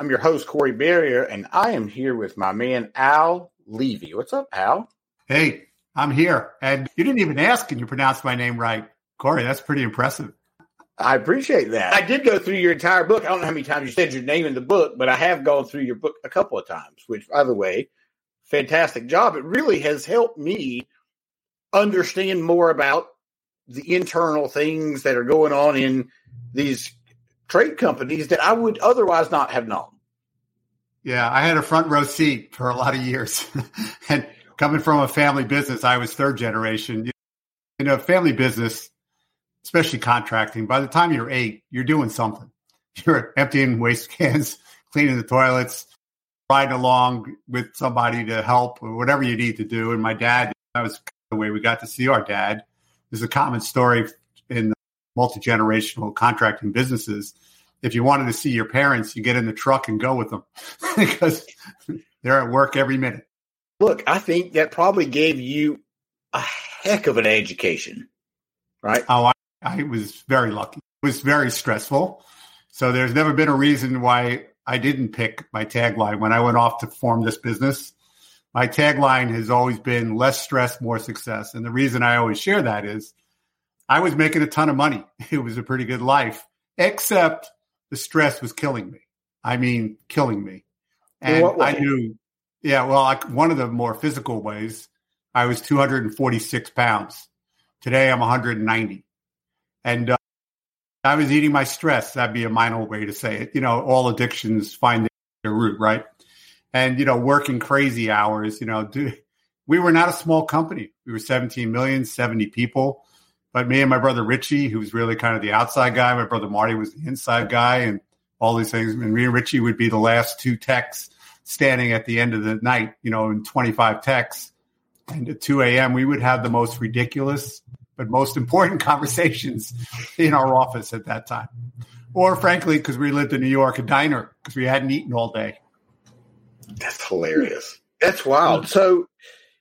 I'm your host, Corey Barrier, and I am here with my man, Al Levi. What's up, Al? Hey, I'm here. And you didn't even ask, and you pronounced my name right. Corey, that's pretty impressive. I appreciate that. I did go through your entire book. I don't know how many times you said your name in the book, but I have gone through your book a couple of times, which, by the way, fantastic job. It really has helped me understand more about the internal things that are going on in these trade companies that I would otherwise not have known. Yeah, I had a front row seat for a lot of years. and coming from a family business, I was third generation. You know, family business, especially contracting, by the time you're eight, you're doing something. You're emptying waste cans, cleaning the toilets, riding along with somebody to help or whatever you need to do. And my dad, that was the way we got to see our dad. There's a common story in multi generational contracting businesses. If you wanted to see your parents, you get in the truck and go with them because they're at work every minute. Look, I think that probably gave you a heck of an education, right? Oh, I, I was very lucky. It was very stressful. So there's never been a reason why I didn't pick my tagline when I went off to form this business. My tagline has always been less stress, more success. And the reason I always share that is I was making a ton of money. It was a pretty good life, except the stress was killing me. I mean, killing me. And I knew yeah, well, I, one of the more physical ways, I was 246 pounds. Today, I'm 190, and uh, I was eating my stress. That'd be a minor way to say it. You know, all addictions find their root, right? And you know, working crazy hours. You know, do, we were not a small company. We were 17 million, 70 people. But me and my brother Richie, who was really kind of the outside guy, my brother Marty was the inside guy, and all these things. And me and Richie would be the last two techs standing at the end of the night, you know, in 25 techs. And at 2 a.m., we would have the most ridiculous but most important conversations in our office at that time. Or frankly, because we lived in New York, a diner because we hadn't eaten all day. That's hilarious. That's wild. So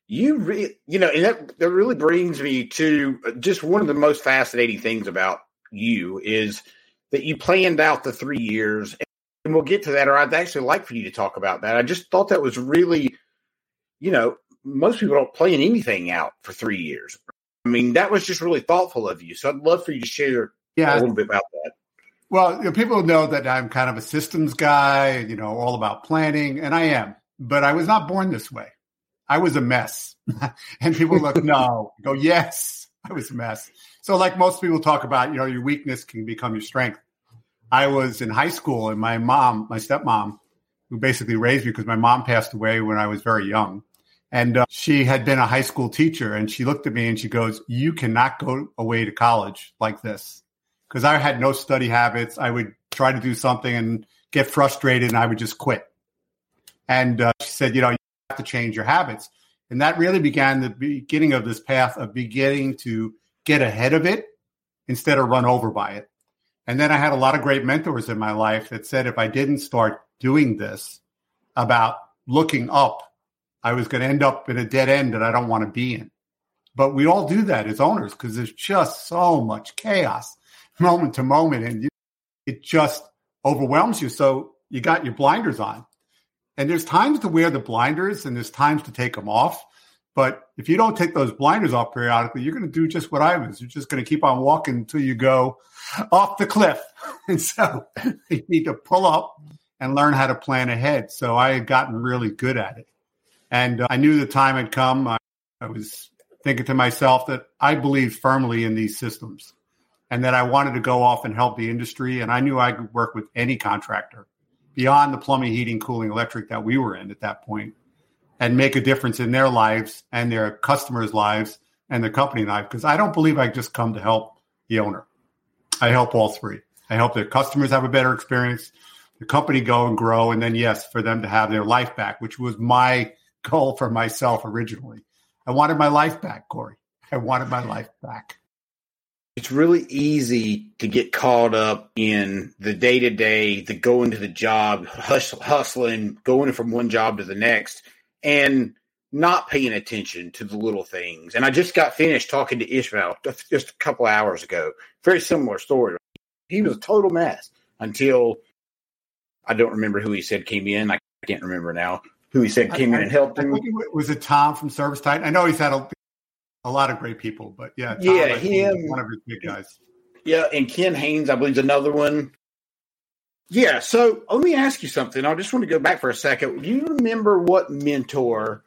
you re- you know, and that that really brings me to just one of the most fascinating things about you is that you planned out the three years and we'll get to that. Or I'd actually like for you to talk about that. I just thought that was really, you know, most people don't plan anything out for three years. I mean, that was just really thoughtful of you. So I'd love for you to share yeah. a little bit about that. Well, you know, people know that I'm kind of a systems guy, you know, all about planning, and I am. But I was not born this way. I was a mess. and people look, no, go, yes, I was a mess. So, like most people talk about, you know, your weakness can become your strength. I was in high school, and my mom, my stepmom, who basically raised me because my mom passed away when I was very young. And uh, she had been a high school teacher, and she looked at me and she goes, You cannot go away to college like this. Because I had no study habits. I would try to do something and get frustrated, and I would just quit. And uh, she said, You know, to change your habits. And that really began the beginning of this path of beginning to get ahead of it instead of run over by it. And then I had a lot of great mentors in my life that said if I didn't start doing this about looking up, I was going to end up in a dead end that I don't want to be in. But we all do that as owners because there's just so much chaos moment to moment and it just overwhelms you. So you got your blinders on. And there's times to wear the blinders and there's times to take them off. But if you don't take those blinders off periodically, you're going to do just what I was. You're just going to keep on walking until you go off the cliff. And so you need to pull up and learn how to plan ahead. So I had gotten really good at it. And uh, I knew the time had come. I, I was thinking to myself that I believe firmly in these systems and that I wanted to go off and help the industry. And I knew I could work with any contractor beyond the plumbing, heating, cooling, electric that we were in at that point and make a difference in their lives and their customers' lives and the company life. Because I don't believe I just come to help the owner. I help all three. I help their customers have a better experience, the company go and grow, and then yes, for them to have their life back, which was my goal for myself originally. I wanted my life back, Corey. I wanted my life back. It's really easy to get caught up in the day to day, the going to the job, hustle, hustling, going from one job to the next, and not paying attention to the little things. And I just got finished talking to Ishmael just a couple hours ago. Very similar story. He was a total mess until I don't remember who he said came in. I can't remember now who he said came I, in and helped him. it was it Tom from ServiceTitan? I know he's had a, a lot of great people, but yeah, Tom, yeah, him, one of his big guys. Yeah, and Ken Haynes, I believe, is another one. Yeah, so let me ask you something. I just want to go back for a second. Do you remember what mentor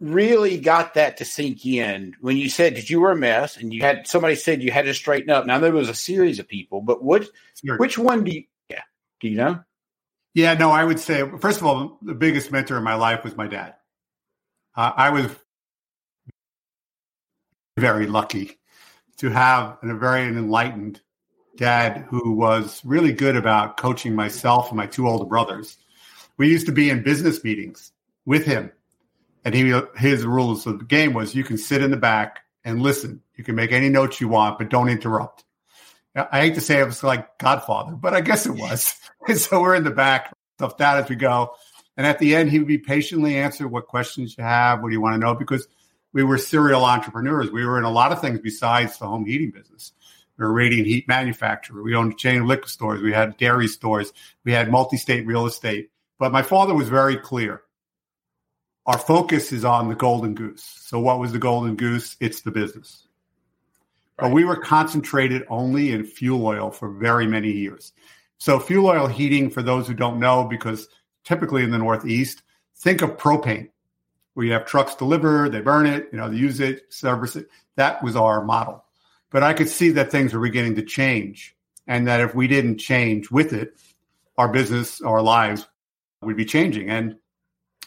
really got that to sink in when you said that you were a mess and you had somebody said you had to straighten up? Now there was a series of people, but what sure. which one do you yeah, do you know? Yeah, no, I would say, first of all, the biggest mentor in my life was my dad. Uh, I was very lucky to have a very enlightened dad who was really good about coaching myself and my two older brothers. We used to be in business meetings with him, and he his rules of the game was you can sit in the back and listen. You can make any notes you want, but don't interrupt. I hate to say it was like Godfather, but I guess it was. And so we're in the back, stuff that as we go. And at the end, he would be patiently answer what questions you have. What do you want to know? Because we were serial entrepreneurs. We were in a lot of things besides the home heating business. We were a radiant heat manufacturer. We owned a chain of liquor stores. We had dairy stores. We had multi-state real estate. But my father was very clear. Our focus is on the golden goose. So what was the golden goose? It's the business. But we were concentrated only in fuel oil for very many years. So fuel oil heating, for those who don't know, because typically in the Northeast, think of propane, where you have trucks deliver, they burn it, you know, they use it, service it. That was our model. But I could see that things were beginning to change, and that if we didn't change with it, our business, our lives would be changing. And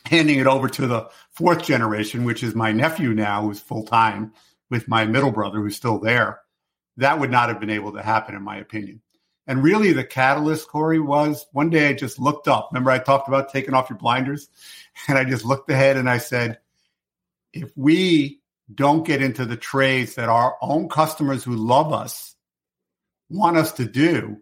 handing it over to the fourth generation, which is my nephew now, who's full time with my middle brother who's still there, that would not have been able to happen, in my opinion. And really, the catalyst, Corey, was one day I just looked up. Remember, I talked about taking off your blinders? And I just looked ahead and I said, if we don't get into the trades that our own customers who love us want us to do,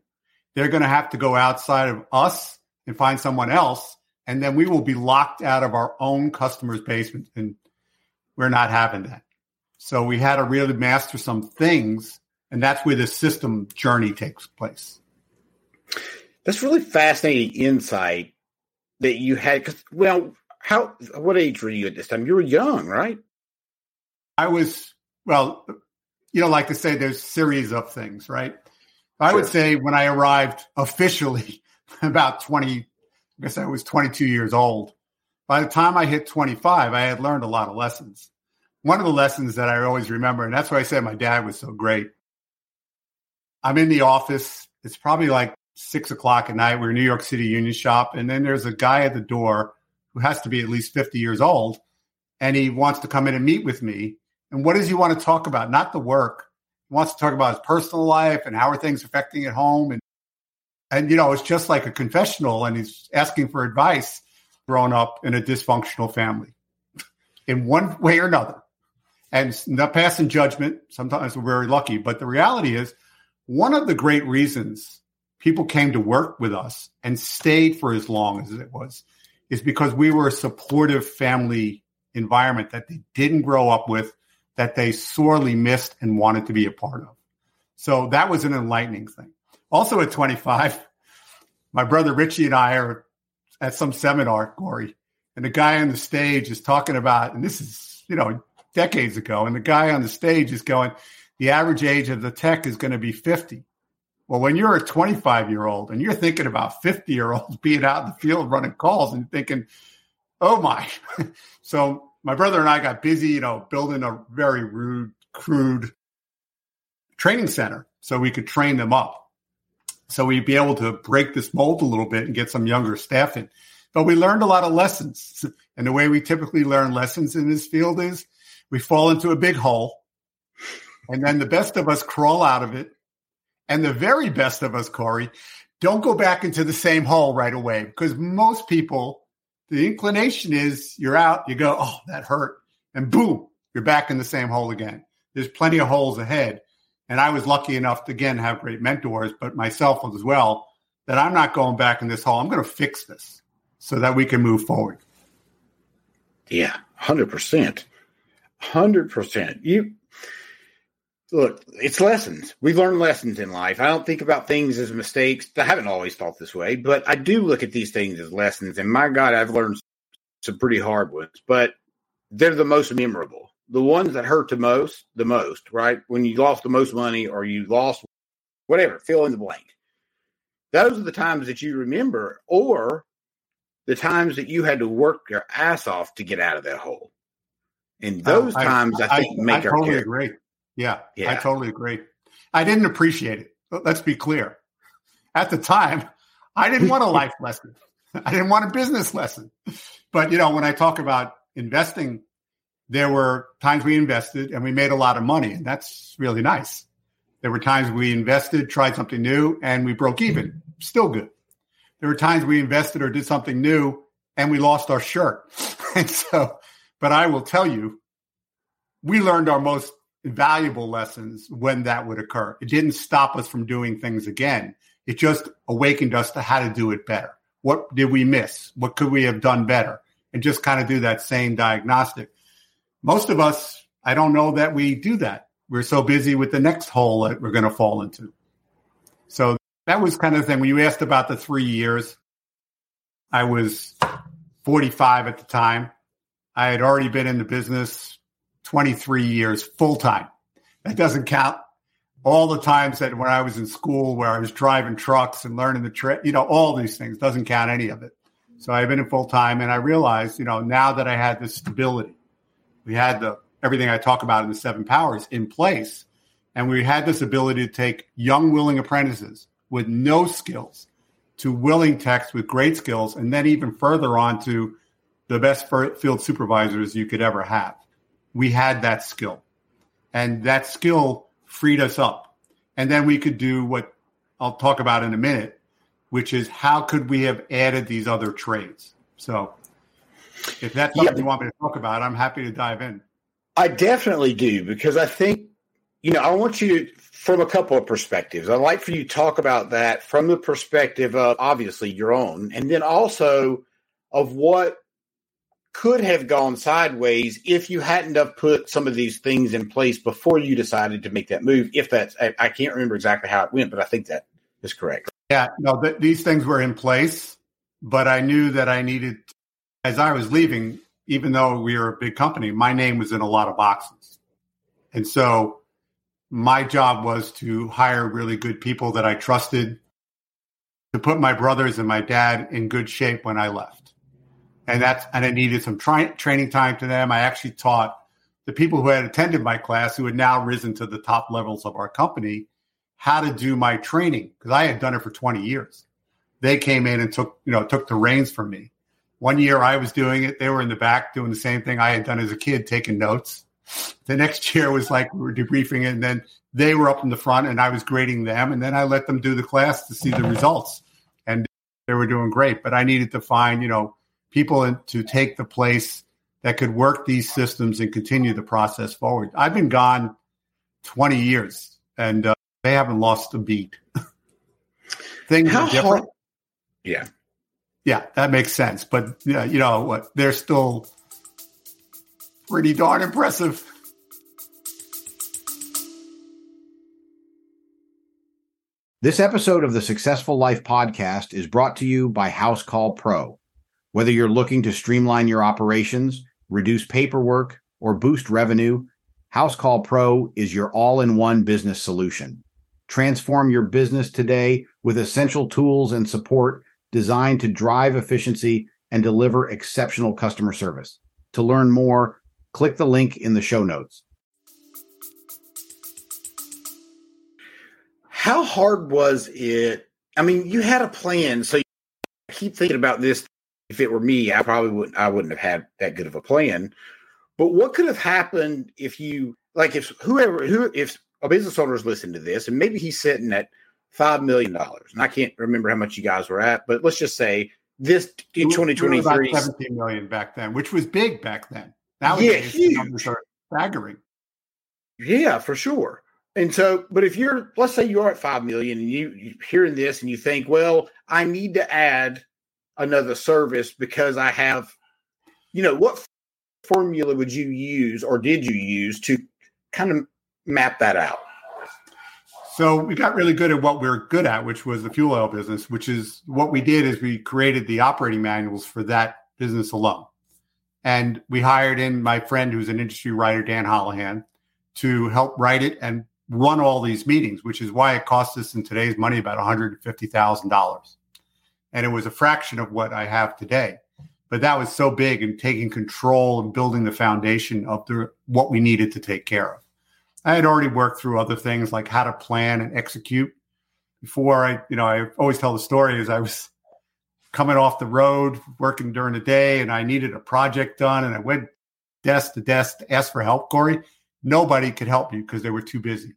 they're going to have to go outside of us and find someone else. And then we will be locked out of our own customers' basement. And we're not having that. So we had to really master some things, and that's where the system journey takes place. That's really fascinating insight that you had. Cause, well, how? What age were you at this time? You were young, right? I was. Well, you know, like to say, there's series of things, right? I sure. would say when I arrived officially, about twenty. I guess I was 22 years old. By the time I hit 25, I had learned a lot of lessons one of the lessons that I always remember, and that's why I said my dad was so great. I'm in the office. It's probably like six o'clock at night. We're in New York City Union Shop. And then there's a guy at the door who has to be at least 50 years old. And he wants to come in and meet with me. And what does he want to talk about? Not the work. He wants to talk about his personal life and how are things affecting at home. And, and, you know, it's just like a confessional. And he's asking for advice growing up in a dysfunctional family in one way or another and not passing judgment. Sometimes we're very lucky, but the reality is one of the great reasons people came to work with us and stayed for as long as it was is because we were a supportive family environment that they didn't grow up with, that they sorely missed and wanted to be a part of. So that was an enlightening thing. Also at 25, my brother Richie and I are at some seminar, Corey, and the guy on the stage is talking about, and this is, you know, decades ago. And the guy on the stage is going, the average age of the tech is going to be 50. Well, when you're a 25 year old and you're thinking about 50 year olds being out in the field running calls and thinking, Oh my. so my brother and I got busy, you know, building a very rude, crude training center so we could train them up. So we'd be able to break this mold a little bit and get some younger staff in. But we learned a lot of lessons. And the way we typically learn lessons in this field is we fall into a big hole, and then the best of us crawl out of it. And the very best of us, Corey, don't go back into the same hole right away because most people, the inclination is you're out, you go, oh, that hurt. And boom, you're back in the same hole again. There's plenty of holes ahead. And I was lucky enough to, again, have great mentors, but myself as well, that I'm not going back in this hole. I'm going to fix this so that we can move forward. Yeah, 100%. 100%. You look, it's lessons. We learn lessons in life. I don't think about things as mistakes. I haven't always thought this way, but I do look at these things as lessons. And my God, I've learned some pretty hard ones, but they're the most memorable. The ones that hurt the most, the most, right? When you lost the most money or you lost whatever, fill in the blank. Those are the times that you remember, or the times that you had to work your ass off to get out of that hole. And oh, those times, I, I think, I, make I our totally agree. Yeah, yeah, I totally agree. I didn't appreciate it. Let's be clear. At the time, I didn't want a life lesson. I didn't want a business lesson. But you know, when I talk about investing, there were times we invested and we made a lot of money, and that's really nice. There were times we invested, tried something new, and we broke even. Still good. There were times we invested or did something new and we lost our shirt. and so, but I will tell you, we learned our most valuable lessons when that would occur. It didn't stop us from doing things again. It just awakened us to how to do it better. What did we miss? What could we have done better? And just kind of do that same diagnostic. Most of us, I don't know that we do that. We're so busy with the next hole that we're going to fall into. So that was kind of the thing. When you asked about the three years, I was 45 at the time. I had already been in the business 23 years full time. That doesn't count all the times that when I was in school where I was driving trucks and learning the trade, you know, all these things doesn't count any of it. So I've been in full time and I realized, you know, now that I had this stability, we had the everything I talk about in the seven powers in place, and we had this ability to take young, willing apprentices with no skills to willing techs with great skills, and then even further on to the best field supervisors you could ever have. We had that skill, and that skill freed us up. And then we could do what I'll talk about in a minute, which is how could we have added these other trades? So, if that's something yeah. you want me to talk about, I'm happy to dive in. I definitely do because I think, you know, I want you to from a couple of perspectives. I'd like for you to talk about that from the perspective of obviously your own, and then also of what could have gone sideways if you hadn't have put some of these things in place before you decided to make that move. If that's, I, I can't remember exactly how it went, but I think that is correct. Yeah, no, th- these things were in place, but I knew that I needed, as I was leaving, even though we were a big company, my name was in a lot of boxes. And so my job was to hire really good people that I trusted to put my brothers and my dad in good shape when I left. And that's, and I needed some training time to them. I actually taught the people who had attended my class, who had now risen to the top levels of our company, how to do my training because I had done it for 20 years. They came in and took, you know, took the reins from me. One year I was doing it. They were in the back doing the same thing I had done as a kid, taking notes. The next year was like we were debriefing, and then they were up in the front, and I was grading them, and then I let them do the class to see the results, and they were doing great. But I needed to find, you know, people to take the place that could work these systems and continue the process forward. I've been gone 20 years, and uh, they haven't lost a beat. Things How are different. Hard? Yeah. Yeah, that makes sense. But, uh, you know, what? They're still pretty darn impressive. This episode of the Successful Life podcast is brought to you by Housecall Pro. Whether you're looking to streamline your operations, reduce paperwork, or boost revenue, Housecall Pro is your all in one business solution. Transform your business today with essential tools and support designed to drive efficiency and deliver exceptional customer service. To learn more, click the link in the show notes. How hard was it? I mean, you had a plan, so I keep thinking about this. If it were me, I probably wouldn't. I wouldn't have had that good of a plan. But what could have happened if you, like, if whoever, who, if a business owner is listening to this, and maybe he's sitting at five million dollars, and I can't remember how much you guys were at, but let's just say this in twenty twenty three, seventeen million back then, which was big back then. Nowadays, yeah, huge. numbers are staggering. Yeah, for sure. And so, but if you're, let's say you are at five million and you you hearing this and you think, well, I need to add another service because I have, you know, what formula would you use or did you use to kind of map that out? So we got really good at what we are good at, which was the fuel oil business, which is what we did is we created the operating manuals for that business alone. And we hired in my friend who's an industry writer, Dan Holohan, to help write it and run all these meetings, which is why it cost us in today's money about $150,000. And it was a fraction of what I have today. But that was so big and taking control and building the foundation of the what we needed to take care of. I had already worked through other things like how to plan and execute before I, you know, I always tell the story as I was coming off the road working during the day and I needed a project done and I went desk to desk to ask for help, Corey. Nobody could help me because they were too busy.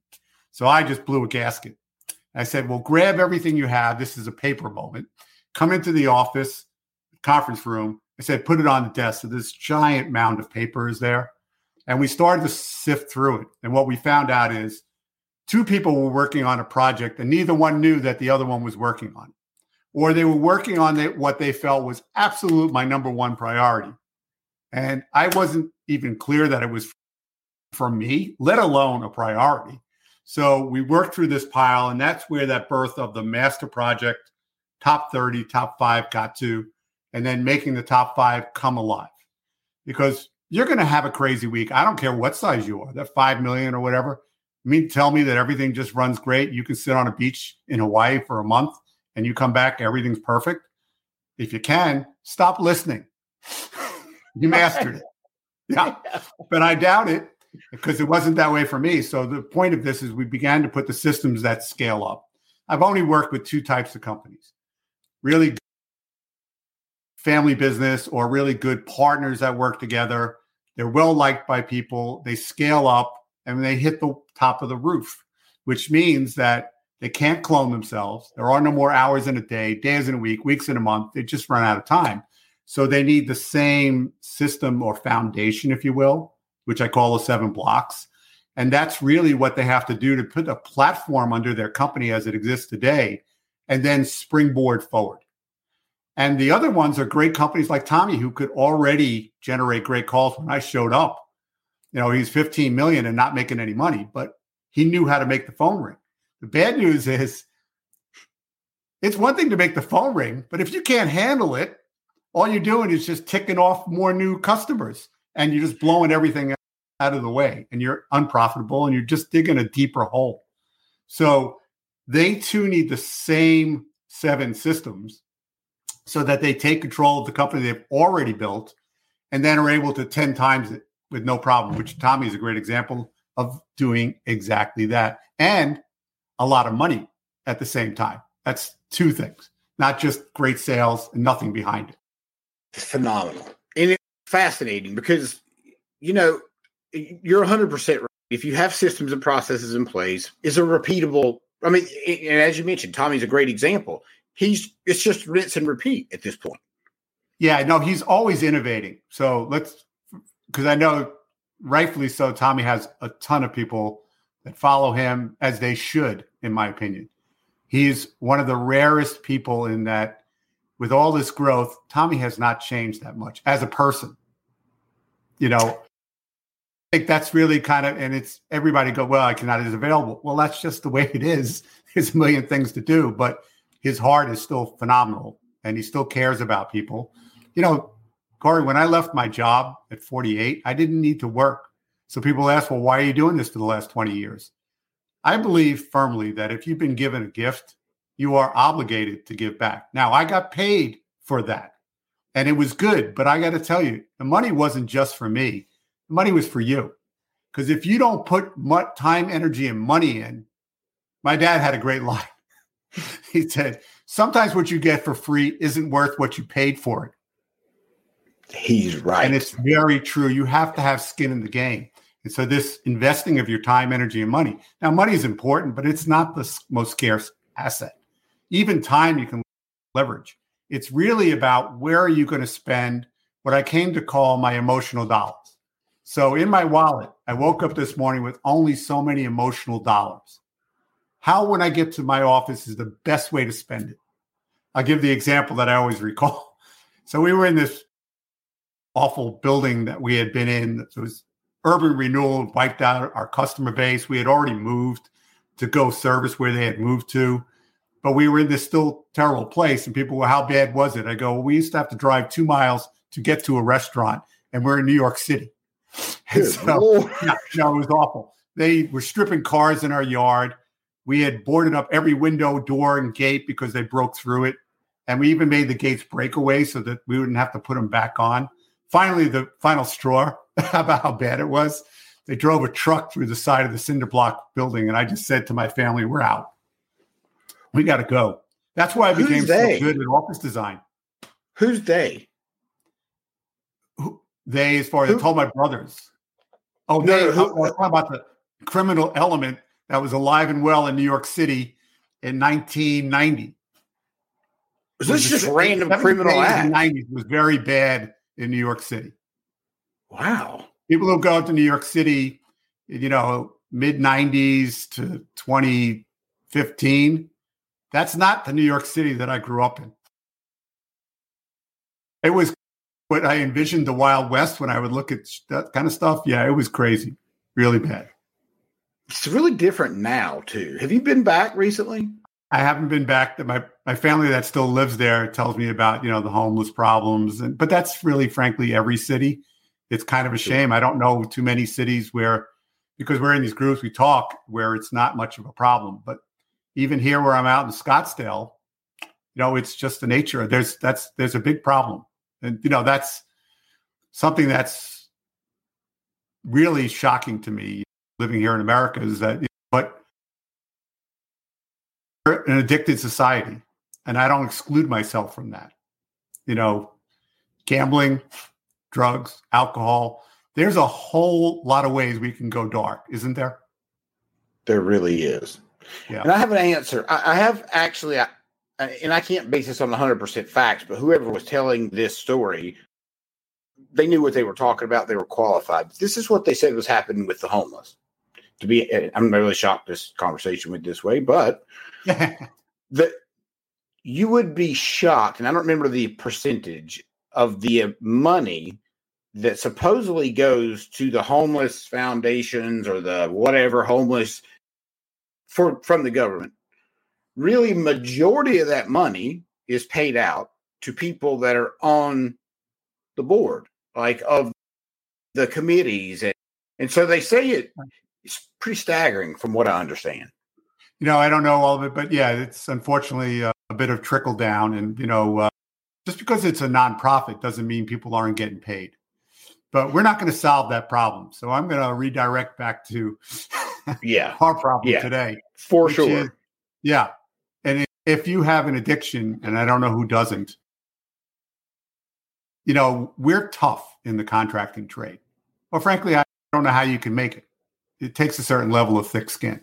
So I just blew a gasket. I said, Well, grab everything you have. This is a paper moment. Come into the office, conference room. I said, Put it on the desk. So this giant mound of paper is there. And we started to sift through it. And what we found out is two people were working on a project and neither one knew that the other one was working on or they were working on what they felt was absolute my number one priority. And I wasn't even clear that it was for me, let alone a priority. So we worked through this pile, and that's where that birth of the master project, top 30, top five got to, and then making the top five come alive. Because you're going to have a crazy week. I don't care what size you are, that 5 million or whatever. I mean, tell me that everything just runs great. You can sit on a beach in Hawaii for a month and you come back, everything's perfect. If you can, stop listening. you mastered it. Yeah. But I doubt it because it wasn't that way for me. So the point of this is we began to put the systems that scale up. I've only worked with two types of companies really family business or really good partners that work together. They're well liked by people, they scale up and they hit the top of the roof, which means that they can't clone themselves. There are no more hours in a day, days in a week, weeks in a month. They just run out of time. So they need the same system or foundation, if you will, which I call the seven blocks. And that's really what they have to do to put a platform under their company as it exists today and then springboard forward. And the other ones are great companies like Tommy who could already generate great calls when I showed up. You know, he's 15 million and not making any money, but he knew how to make the phone ring. The bad news is it's one thing to make the phone ring, but if you can't handle it, all you're doing is just ticking off more new customers and you're just blowing everything out of the way and you're unprofitable and you're just digging a deeper hole. So they too need the same seven systems so that they take control of the company they've already built and then are able to 10 times it with no problem, which Tommy is a great example of doing exactly that and a lot of money at the same time. That's two things, not just great sales and nothing behind it. Phenomenal. And it's fascinating because, you know, you're 100% right. If you have systems and processes in place, is a repeatable. I mean, and as you mentioned, Tommy's a great example. He's it's just rinse and repeat at this point. Yeah, no, he's always innovating. So let's because I know rightfully so, Tommy has a ton of people that follow him as they should, in my opinion. He's one of the rarest people in that with all this growth, Tommy has not changed that much as a person. You know, think that's really kind of, and it's everybody go, well, I cannot is available. Well, that's just the way it is. There's a million things to do, but his heart is still phenomenal and he still cares about people. You know, Corey, when I left my job at 48, I didn't need to work. So people ask, well, why are you doing this for the last 20 years? I believe firmly that if you've been given a gift, you are obligated to give back. Now, I got paid for that, and it was good. But I got to tell you, the money wasn't just for me. Money was for you. Because if you don't put time, energy, and money in, my dad had a great line. he said, sometimes what you get for free isn't worth what you paid for it. He's right. And it's very true. You have to have skin in the game. And so this investing of your time, energy, and money. Now, money is important, but it's not the most scarce asset. Even time you can leverage. It's really about where are you going to spend what I came to call my emotional dollars. So in my wallet, I woke up this morning with only so many emotional dollars. How, when I get to my office, is the best way to spend it? I'll give the example that I always recall. So we were in this awful building that we had been in. It was urban renewal, wiped out our customer base. We had already moved to go service where they had moved to, but we were in this still terrible place. And people were, how bad was it? I go, well, we used to have to drive two miles to get to a restaurant, and we're in New York City. So, yeah, no, it was awful. They were stripping cars in our yard. We had boarded up every window, door, and gate because they broke through it. And we even made the gates breakaway so that we wouldn't have to put them back on. Finally, the final straw about how bad it was. They drove a truck through the side of the cinder block building, and I just said to my family, "We're out. We got to go." That's why I became so good at office design. Who's they? They, as far as? I told my brothers. Oh, no, they, no, talking about the criminal element that was alive and well in New York City in 1990. Was this just random criminal act? 90s was very bad in New York City. Wow. People who go to New York City, you know, mid 90s to 2015, that's not the New York City that I grew up in. It was what I envisioned the Wild West when I would look at that kind of stuff. Yeah, it was crazy, really bad. It's really different now, too. Have you been back recently? I haven't been back. My my family that still lives there tells me about you know the homeless problems, and but that's really, frankly, every city. It's kind of a shame. I don't know too many cities where, because we're in these groups, we talk where it's not much of a problem. But even here, where I'm out in Scottsdale, you know, it's just the nature. There's that's there's a big problem, and you know that's something that's really shocking to me living here in America is that what an addicted society, and I don't exclude myself from that. You know, gambling, drugs, alcohol. There's a whole lot of ways we can go dark, isn't there? There really is. Yeah. And I have an answer. I, I have actually, I, Uh, and I can't base this on 100% facts, but whoever was telling this story, they knew what they were talking about. They were qualified. This is what they said was happening with the homeless. To be, eh, I'm really shocked this conversation went this way, but that you would be shocked, and I don't remember the percentage of the money that supposedly goes to the homeless foundations or the whatever homeless for from the government. Really, majority of that money is paid out to people that are on the board, like of the committees, and, and so they say it, it's pretty staggering from what I understand you know, I don't know all of it, but yeah, it's unfortunately uh, a bit of trickle down. And, you know, uh, just because it's a nonprofit doesn't mean people aren't getting paid. But we're not going to solve that problem. So I'm going to redirect back to yeah our problem yeah, today. For sure. Is, yeah. If you have an addiction, and I don't know who doesn't, you know, we're tough in the contracting trade. Well, frankly, I don't know how you can make it. It takes a certain level of thick skin.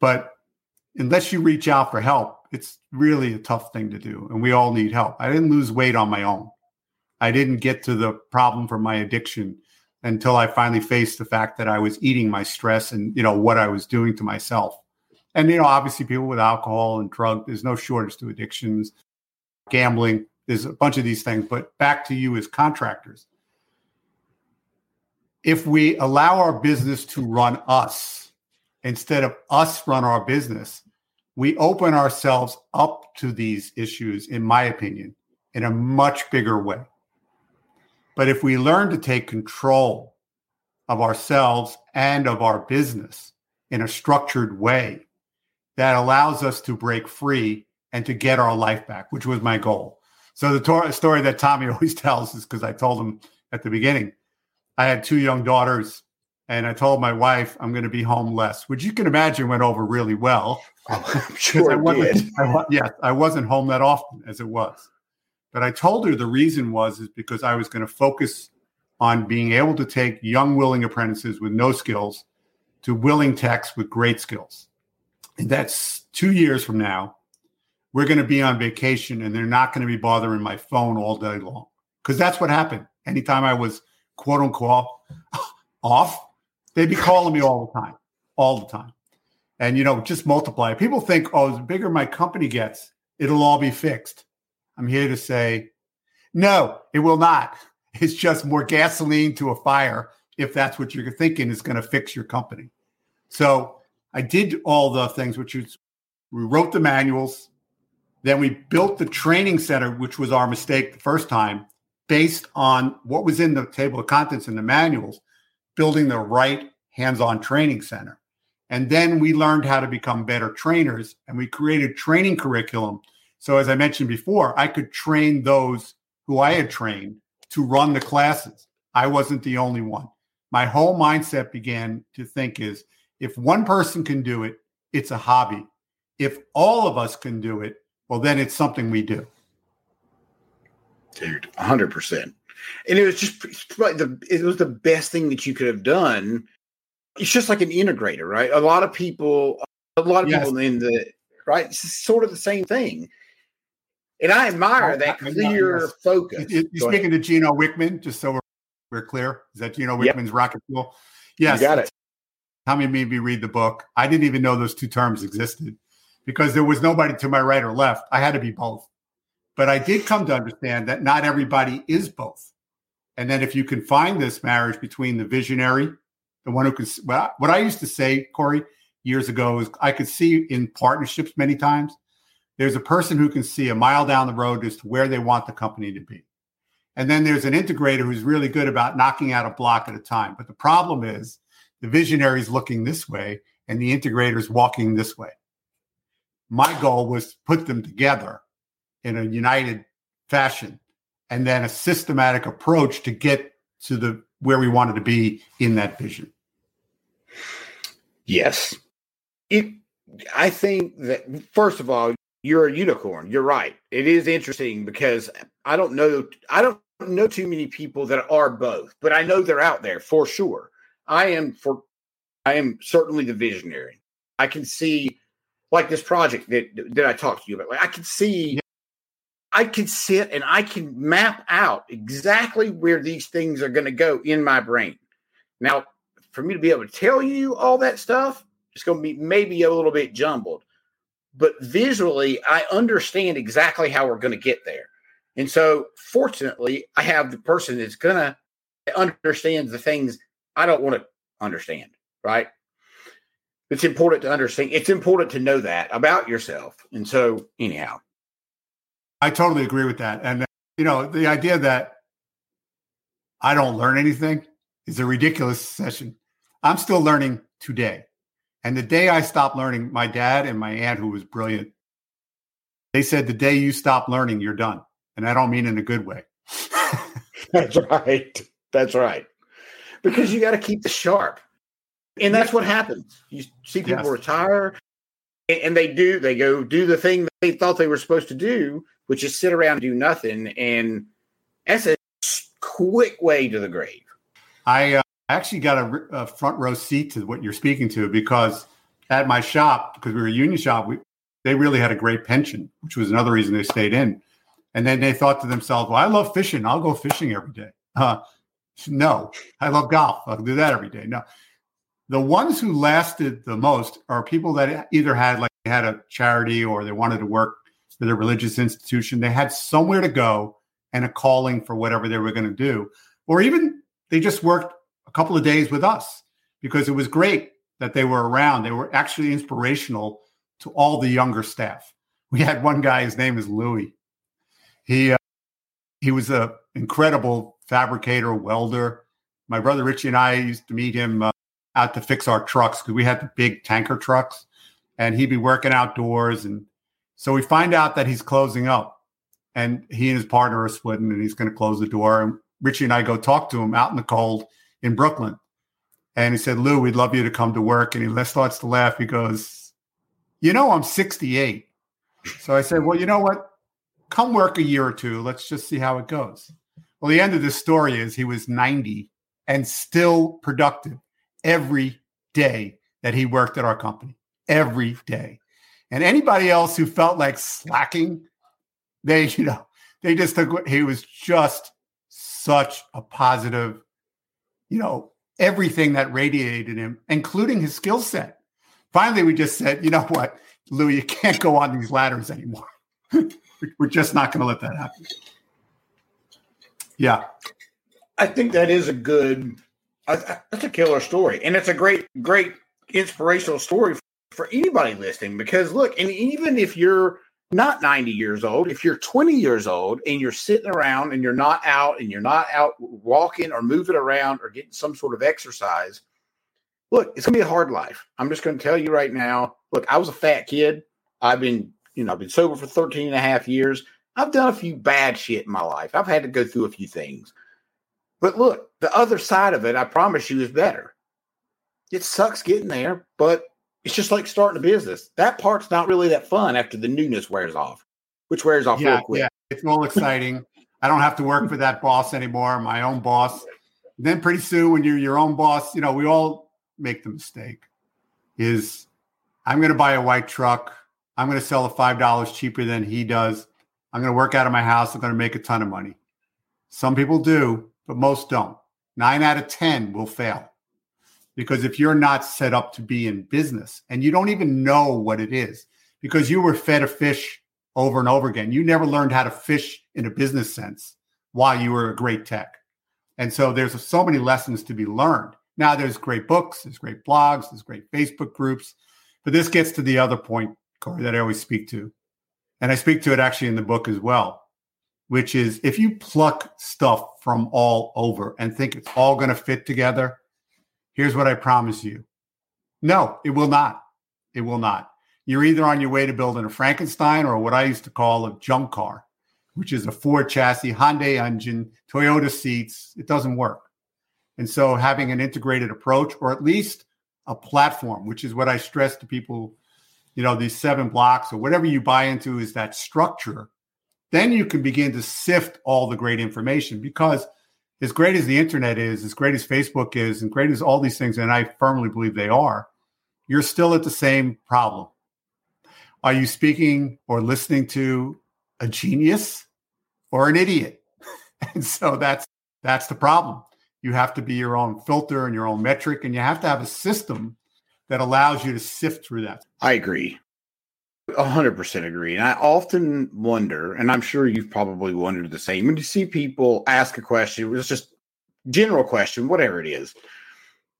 But unless you reach out for help, it's really a tough thing to do. And we all need help. I didn't lose weight on my own. I didn't get to the problem for my addiction until I finally faced the fact that I was eating my stress and, you know, what I was doing to myself. And, you know, obviously people with alcohol and drug, there's no shortage to addictions, gambling, there's a bunch of these things. But back to you as contractors. If we allow our business to run us, instead of us run our business, we open ourselves up to these issues, in my opinion, in a much bigger way. But if we learn to take control of ourselves and of our business in a structured way, that allows us to break free and to get our life back, which was my goal. So the tor- story that Tommy always tells is because I told him at the beginning, I had two young daughters, and I told my wife I'm going to be home less, which you can imagine went over really well. Oh, I'm sure I it wasn't, did. I, yes, I wasn't home that often as it was. But I told her the reason was is because I was going to focus on being able to take young willing apprentices with no skills to willing techs with great skills. And that's two years from now. We're going to be on vacation and they're not going to be bothering my phone all day long. Because that's what happened. Anytime I was quote unquote off, they'd be calling me all the time, all the time. And, you know, just multiply. People think, oh, the bigger my company gets, it'll all be fixed. I'm here to say, no, it will not. It's just more gasoline to a fire if that's what you're thinking is going to fix your company. So I did all the things, which is we wrote the manuals, then we built the training center, which was our mistake the first time, based on what was in the table of contents in the manuals, building the right hands-on training center. And then we learned how to become better trainers and we created training curriculum. So as I mentioned before, I could train those who I had trained to run the classes. I wasn't the only one. My whole mindset began to think is if one person can do it, it's a hobby. If all of us can do it, well, then it's something we do. dude 100% and it was just like the it was the best thing that you could have done it's just like an integrator right a lot of people a lot of Yes. people in the right it's sort of the same thing and i admire I- that I- I- clear yes. focus You, you're ahead. speaking to Gino Wickman, just so we're, we're clear. Is that Gino Yep. Wickman's rocket fuel? Yes. you got it Tommy made me read the book. I didn't even know those two terms existed because there was nobody to my right or left. I had to be both. But I did come to understand that not everybody is both. And then if you can find this marriage between the visionary, the one who can, I, what I used to say, Corey, years ago is I could see in partnerships many times, there's a person who can see a mile down the road as to where they want the company to be. And then there's an integrator who's really good about knocking out a block at a time. But the problem is the visionary is looking this way and the integrator is walking this way. My goal was to put them together in a united fashion and then a systematic approach to get to the where we wanted to be in that vision. yes it i think that first of all you're a unicorn you're right it is interesting because i don't know i don't know too many people that are both but i know they're out there for sure i am for i am certainly the visionary. I can see like this project that that i talked to you about like i can see i can sit and i can map out exactly where these things are going to go in my brain. Now for me to be able to tell you all that stuff it's going to be maybe a little bit jumbled but visually i understand exactly how we're going to get there. And so fortunately i have the person that's going to understand the things i don't want to understand right it's important to understand it's important to know that about yourself and so anyhow I totally agree with that. And, you know, the idea that I don't learn anything is a ridiculous session. I'm still learning today. And the day I stopped learning, my dad and my aunt, who was brilliant, they said, the day you stop learning, you're done. And I don't mean in a good way. That's right. That's right. Because you got to keep the sharp. And that's what happens. You see people Yes. retire and, they do, they go do the thing that they thought they were supposed to do, which is sit around and do nothing. And that's a quick way to the grave. I uh, actually got a front row seat to what you're speaking to because at my shop, because we were a union shop, we, they really had a great pension, which was another reason they stayed in. And then they thought to themselves, well, I love fishing. I'll go fishing every day. Uh, no, I love golf. I'll do that every day. No. The ones who lasted the most are people that either had like had a charity or they wanted to work for their religious institution. They had somewhere to go and a calling for whatever they were going to do. Or even they just worked a couple of days with us because it was great that they were around. They were actually inspirational to all the younger staff. We had one guy, his name is Louis. He uh, he was a incredible fabricator, welder. My brother Richie and I used to meet him uh, out to fix our trucks because we had the big tanker trucks, and he'd be working outdoors. And so we find out that he's closing up, and he and his partner are splitting, and he's going to close the door. And Richie and I go talk to him out in the cold in Brooklyn, and he said, "Lou, we'd love you to come to work." And he starts to laugh. He goes, "You know, I'm 68." So I said, "Well, you know what? Come work a year or two. Let's just see how it goes." Well, the end of this story is he was 90 and still productive every day that he worked at our company. Every day. And anybody else who felt like slacking, they, you know, they just took he was just such a positive, you know, everything that radiated him, including his skill set. Finally, we just said, you know what, Lou, you can't go on these ladders anymore. We're just not going to let that happen. Yeah. I think that is a good, that's a killer story. And it's a great, great inspirational story for anybody listening because look, and even if you're not 90 years old, if you're 20 years old and you're sitting around and you're not out and you're not out walking or moving around or getting some sort of exercise, look, it's gonna be a hard life. I'm just gonna tell you right now. Look, I was a fat kid. I've been, you know, I've been sober for 13 and a half years. I've done a few bad shit in my life. I've had to go through a few things. But look, the other side of it, I promise you, is better. It sucks getting there, but it's just like starting a business. That part's not really that fun after the newness wears off, which wears off yeah, real quick. Yeah, it's all exciting. I don't have to work for that boss anymore, my own boss. then pretty soon, when you're your own boss, you know, we all make the mistake. Is I'm going to buy a white truck. I'm going to sell it five dollars cheaper than he does. I'm going to work out of my house. I'm going to make a ton of money. Some people do, but most don't. Nine out of ten will fail. Because if you're not set up to be in business and you don't even know what it is, because you were fed a fish over and over again, you never learned how to fish in a business sense while you were a great tech. And so there's so many lessons to be learned. Now there's great books, there's great blogs, there's great Facebook groups. But this gets to the other point, Corey, that I always speak to. And I speak to it actually in the book as well, which is if you pluck stuff from all over and think it's all going to fit together, Here's what I promise you. No, it will not. It will not. You're either on your way to building a Frankenstein or what I used to call a junk car, which is a Ford chassis, Hyundai engine, Toyota seats. It doesn't work. And so having an integrated approach or at least a platform, which is what I stress to people, you know, these seven blocks or whatever you buy into is that structure, then you can begin to sift all the great information because – as great as the internet is, as great as Facebook is, and great as all these things, and I firmly believe they are, you're still at the same problem. Are you speaking or listening to a genius or an idiot? and so that's that's the problem. You have to be your own filter and your own metric, and you have to have a system that allows you to sift through that. I agree. 100% agree. And I often wonder, and I'm sure you've probably wondered the same, when you see people ask a question, it's just general question, whatever it is,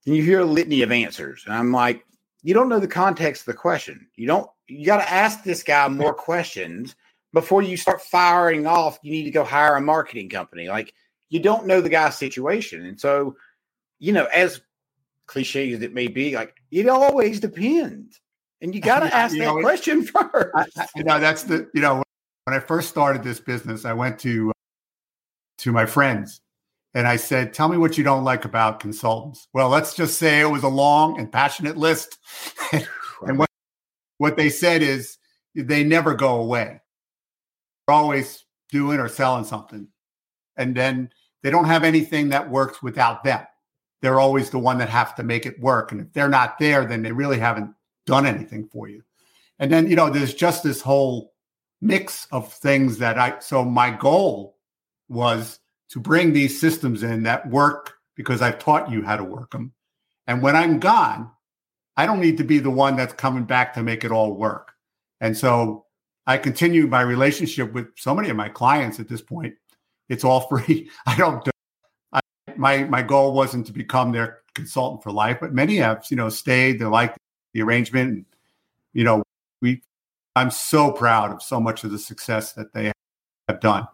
and you hear a litany of answers. And I'm like, you don't know the context of the question. You don't, you got to ask this guy more questions before you start firing off. You need to go hire a marketing company. Like, you don't know the guy's situation. And so, you know, as cliche as it may be, like, it always depends and you got to ask that know, question first. I, I, you know, that's the, you know, when I first started this business, I went to, to my friends and I said, tell me what you don't like about consultants. Well, let's just say it was a long and passionate list. and what, what they said is they never go away. They're always doing or selling something. And then they don't have anything that works without them. They're always the one that have to make it work. And if they're not there, then they really haven't done anything for you. And then, you know, there's just this whole mix of things that I, so my goal was to bring these systems in that work because I've taught you how to work them. And when I'm gone, I don't need to be the one that's coming back to make it all work. And so I continue my relationship with so many of my clients at this point. It's all free. I don't, my, my goal wasn't to become their consultant for life, but many have, you know, stayed. They like the arrangement. And, you know, we I'm so proud of so much of the success that they have done.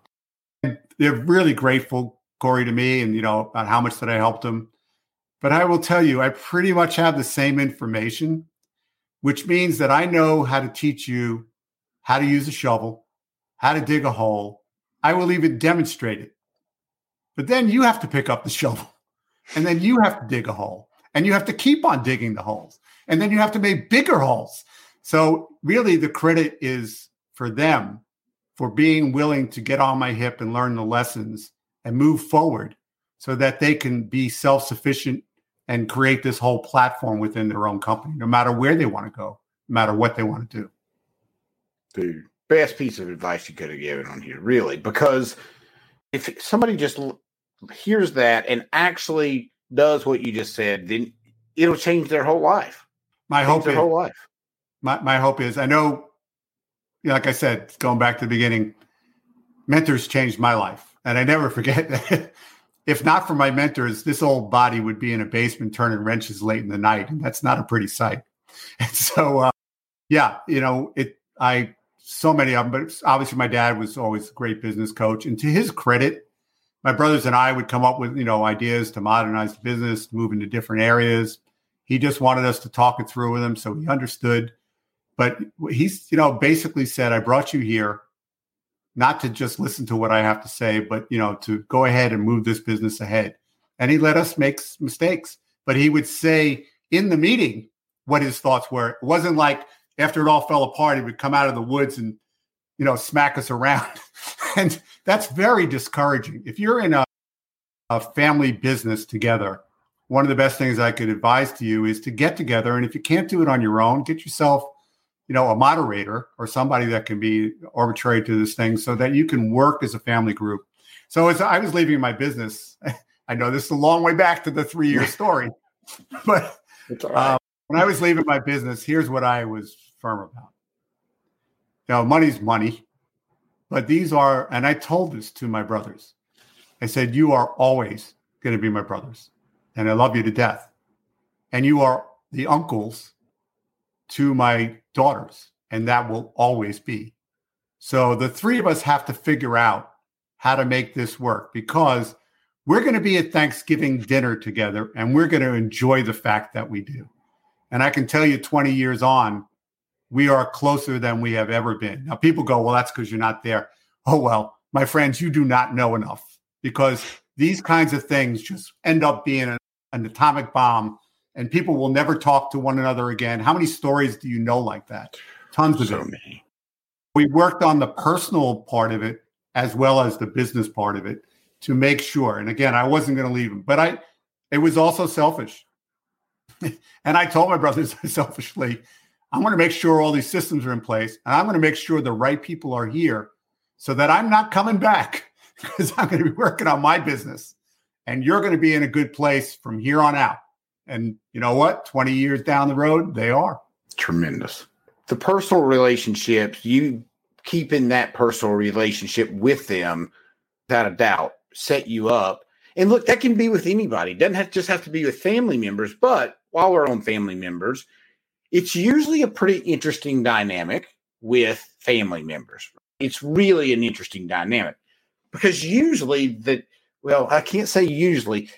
And they're really grateful, Corey, to me, and you know about how much that I helped them. But I will tell you, I pretty much have the same information, which means that I know how to teach you how to use a shovel, how to dig a hole, I will even demonstrate it. But then you have to pick up the shovel and then you have to dig a hole and you have to keep on digging the holes and then you have to make bigger holes. So really the credit is for them for being willing to get on my hip and learn the lessons and move forward so that they can be self-sufficient and create this whole platform within their own company, no matter where they want to go, no matter what they want to do. The best piece of advice you could have given on here, really, because if somebody just hears that and actually does what you just said, then it'll change their whole life. My hope their is, whole life. my, my hope is I know, you know, like I said, going back to the beginning, mentors changed my life. And I never forget that if not for my mentors, this old body would be in a basement turning wrenches late in the night. And that's not a pretty sight. And so, uh, yeah, you know, it, I, so many of them, but obviously my dad was always a great business coach. And to his credit, my brothers and I would come up with, you know, ideas to modernize the business, move into different areas. He just wanted us to talk it through with him. So he understood. But he's, you know, basically said, I brought you here not to just listen to what I have to say, but, you know, to go ahead and move this business ahead. And he let us make mistakes, but he would say in the meeting what his thoughts were. It wasn't like after it all fell apart, he would come out of the woods and, you know, smack us around. and that's very discouraging. If you're in a, a family business together, one of the best things I could advise to you is to get together. And if you can't do it on your own, get yourself, you know, a moderator or somebody that can be arbitrary to this thing so that you can work as a family group. So as I was leaving my business, I know this is a long way back to the three year story, but all right. um, when I was leaving my business, here's what I was firm about. You know, money's money, but these are, and I told this to my brothers. I said, You are always going to be my brothers, and I love you to death. And you are the uncles to my daughters, and that will always be. So the three of us have to figure out how to make this work because we're going to be at Thanksgiving dinner together and we're going to enjoy the fact that we do. And I can tell you 20 years on, we are closer than we have ever been. Now, people go, well, that's because you're not there. Oh, well, my friends, you do not know enough because these kinds of things just end up being a- an atomic bomb and people will never talk to one another again. How many stories do you know like that? Tons of so it many. we worked on the personal part of it as well as the business part of it to make sure. And again, I wasn't going to leave him, but I, it was also selfish. and I told my brothers selfishly, I'm going to make sure all these systems are in place and I'm going to make sure the right people are here so that I'm not coming back because I'm going to be working on my business and you're going to be in a good place from here on out. And you know what? 20 years down the road, they are. tremendous. The personal relationships, you keeping that personal relationship with them, without a doubt, set you up. And look, that can be with anybody. It doesn't have, just have to be with family members. But while we're on family members, it's usually a pretty interesting dynamic with family members. It's really an interesting dynamic because usually that, well, I can't say usually.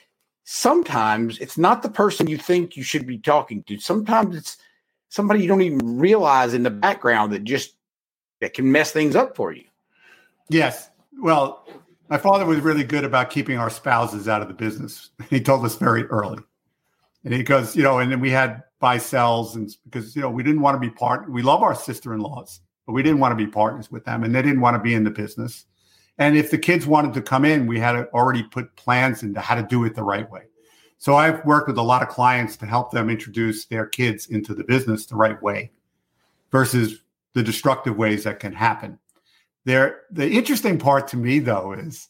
Sometimes it's not the person you think you should be talking to. Sometimes it's somebody you don't even realize in the background that just that can mess things up for you. Yes. Well, my father was really good about keeping our spouses out of the business. He told us very early. And he goes, you know, and then we had buy sells and because you know we didn't want to be part we love our sister-in-laws, but we didn't want to be partners with them and they didn't want to be in the business. And if the kids wanted to come in, we had already put plans into how to do it the right way. So I've worked with a lot of clients to help them introduce their kids into the business the right way versus the destructive ways that can happen. There, the interesting part to me though is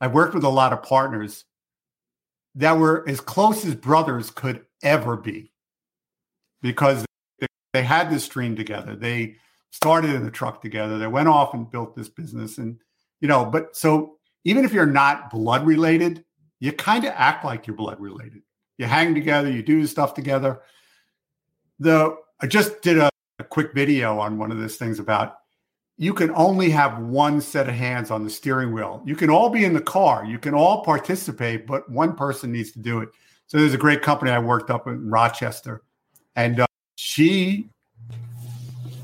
I've worked with a lot of partners that were as close as brothers could ever be because they, had this dream together. They started in the truck together. They went off and built this business. And, you know, but so even if you're not blood related, you kind of act like you're blood related. You hang together, you do stuff together. The I just did a, a quick video on one of those things about you can only have one set of hands on the steering wheel. You can all be in the car, you can all participate, but one person needs to do it. So there's a great company I worked up in Rochester, and uh, she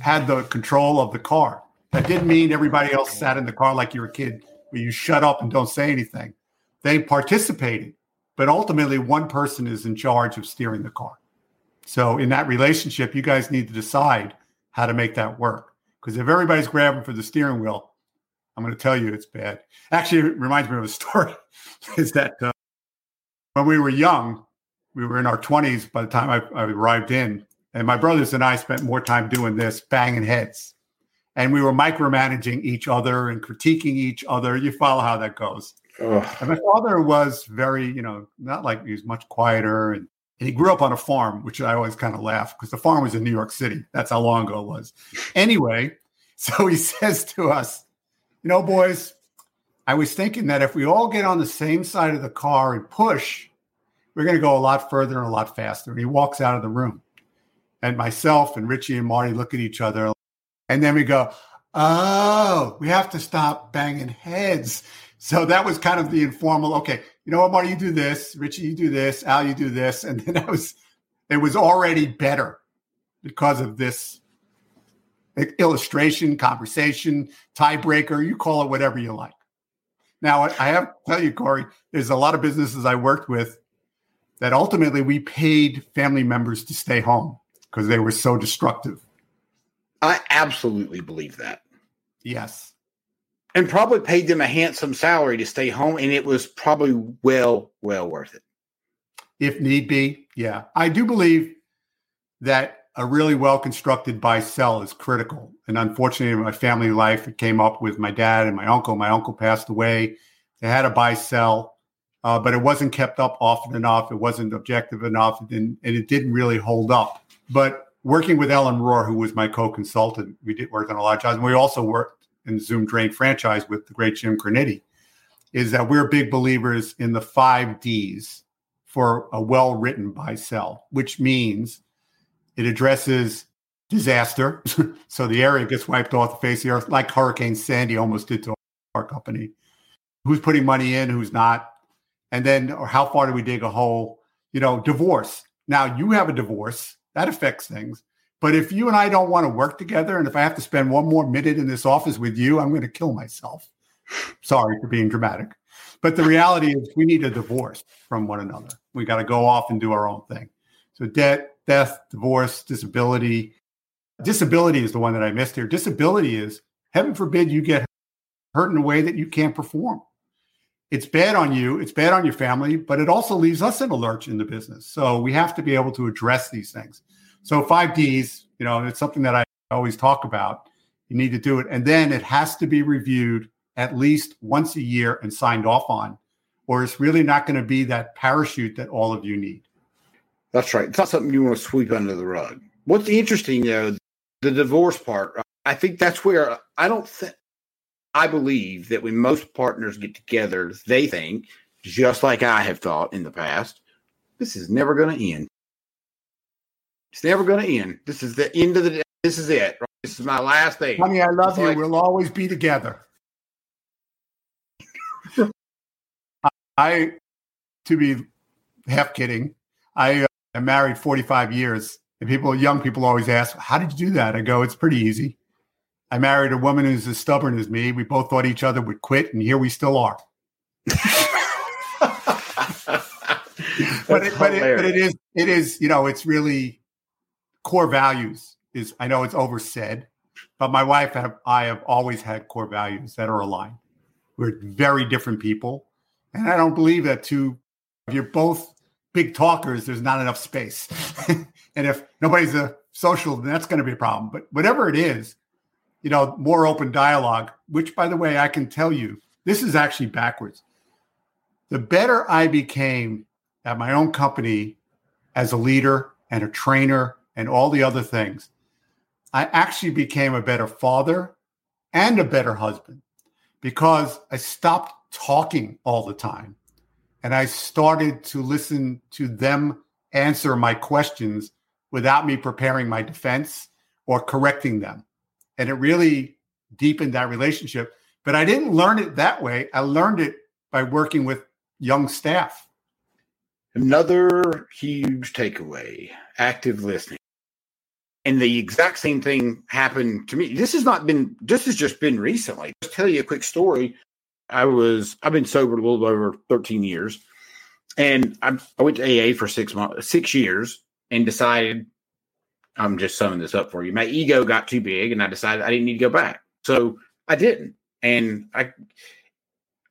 had the control of the car. That didn't mean everybody else sat in the car like you're a kid where you shut up and don't say anything. They participated, but ultimately one person is in charge of steering the car. So in that relationship, you guys need to decide how to make that work. Because if everybody's grabbing for the steering wheel, I'm going to tell you it's bad. Actually, it reminds me of a story. is that uh, when we were young, we were in our 20s by the time I, I arrived in, and my brothers and I spent more time doing this, banging heads. And we were micromanaging each other and critiquing each other. You follow how that goes. Ugh. And my father was very, you know, not like he was much quieter. And, and he grew up on a farm, which I always kind of laugh because the farm was in New York City. That's how long ago it was. Anyway, so he says to us, you know, boys, I was thinking that if we all get on the same side of the car and push, we're going to go a lot further and a lot faster. And he walks out of the room. And myself and Richie and Marty look at each other. And then we go, oh, we have to stop banging heads. So that was kind of the informal, okay, you know what, Marty, you do this. Richie, you do this. Al, you do this. And then I was, it was already better because of this illustration, conversation, tiebreaker, you call it whatever you like. Now, I have to tell you, Corey, there's a lot of businesses I worked with that ultimately we paid family members to stay home because they were so destructive. I absolutely believe that. Yes. And probably paid them a handsome salary to stay home, and it was probably well, well worth it. If need be. Yeah. I do believe that a really well constructed buy sell is critical. And unfortunately, in my family life, it came up with my dad and my uncle. My uncle passed away. They had a buy sell uh, but it wasn't kept up often enough. It wasn't objective enough, and, and it didn't really hold up. But working with Ellen Rohr, who was my co-consultant, we did work on a lot of jobs. And we also worked in Zoom Drain franchise with the great Jim Criniti. Is that we're big believers in the five Ds for a well-written buy sell, which means it addresses disaster. so the area gets wiped off the face of the earth, like Hurricane Sandy almost did to our company. Who's putting money in, who's not? And then or how far do we dig a hole? You know divorce. Now you have a divorce. That affects things. But if you and i don't want to work together and if i have to spend one more minute in this office with you i'm going to kill myself. Sorry for being dramatic. But the reality is we need a divorce from one another. We got to go off and do our own thing. So debt death divorce disability. Disability is the one that i missed here. Disability is heaven forbid you get hurt in a way that you can't perform it's bad on you, it's bad on your family, but it also leaves us in a lurch in the business. So we have to be able to address these things. So five Ds, you know, it's something that I always talk about. You need to do it. And then it has to be reviewed at least once a year and signed off on, or it's really not going to be that parachute that all of you need. That's right. It's not something you want to sweep under the rug. What's interesting, though, the divorce part, I think that's where I don't think I believe that when most partners get together, they think, just like I have thought in the past, this is never going to end. It's never going to end. This is the end of the day. This is it. Right? This is my last day. Honey, I love it's you. Like, we'll always be together. I, to be half kidding, I uh, am married 45 years. And people, young people always ask, How did you do that? I go, It's pretty easy. I married a woman who's as stubborn as me. We both thought each other would quit, and here we still are. but, it, but, it, but it is it is you know it's really core values is I know it's oversaid, but my wife and I have always had core values that are aligned. We're very different people, and I don't believe that two if you're both big talkers, there's not enough space, and if nobody's a social, then that's going to be a problem. But whatever it is, you know, more open dialogue, which by the way, I can tell you, this is actually backwards. The better I became at my own company as a leader and a trainer and all the other things, I actually became a better father and a better husband because I stopped talking all the time and I started to listen to them answer my questions without me preparing my defense or correcting them and it really deepened that relationship. But I didn't learn it that way. I learned it by working with young staff. Another huge takeaway active listening. And the exact same thing happened to me. This has not been, this has just been recently. Just tell you a quick story. I was I've been sober a little over 13 years, and I, I went to AA for six months, six years, and decided I'm just summing this up for you. My ego got too big, and I decided I didn't need to go back, so I didn't. And I,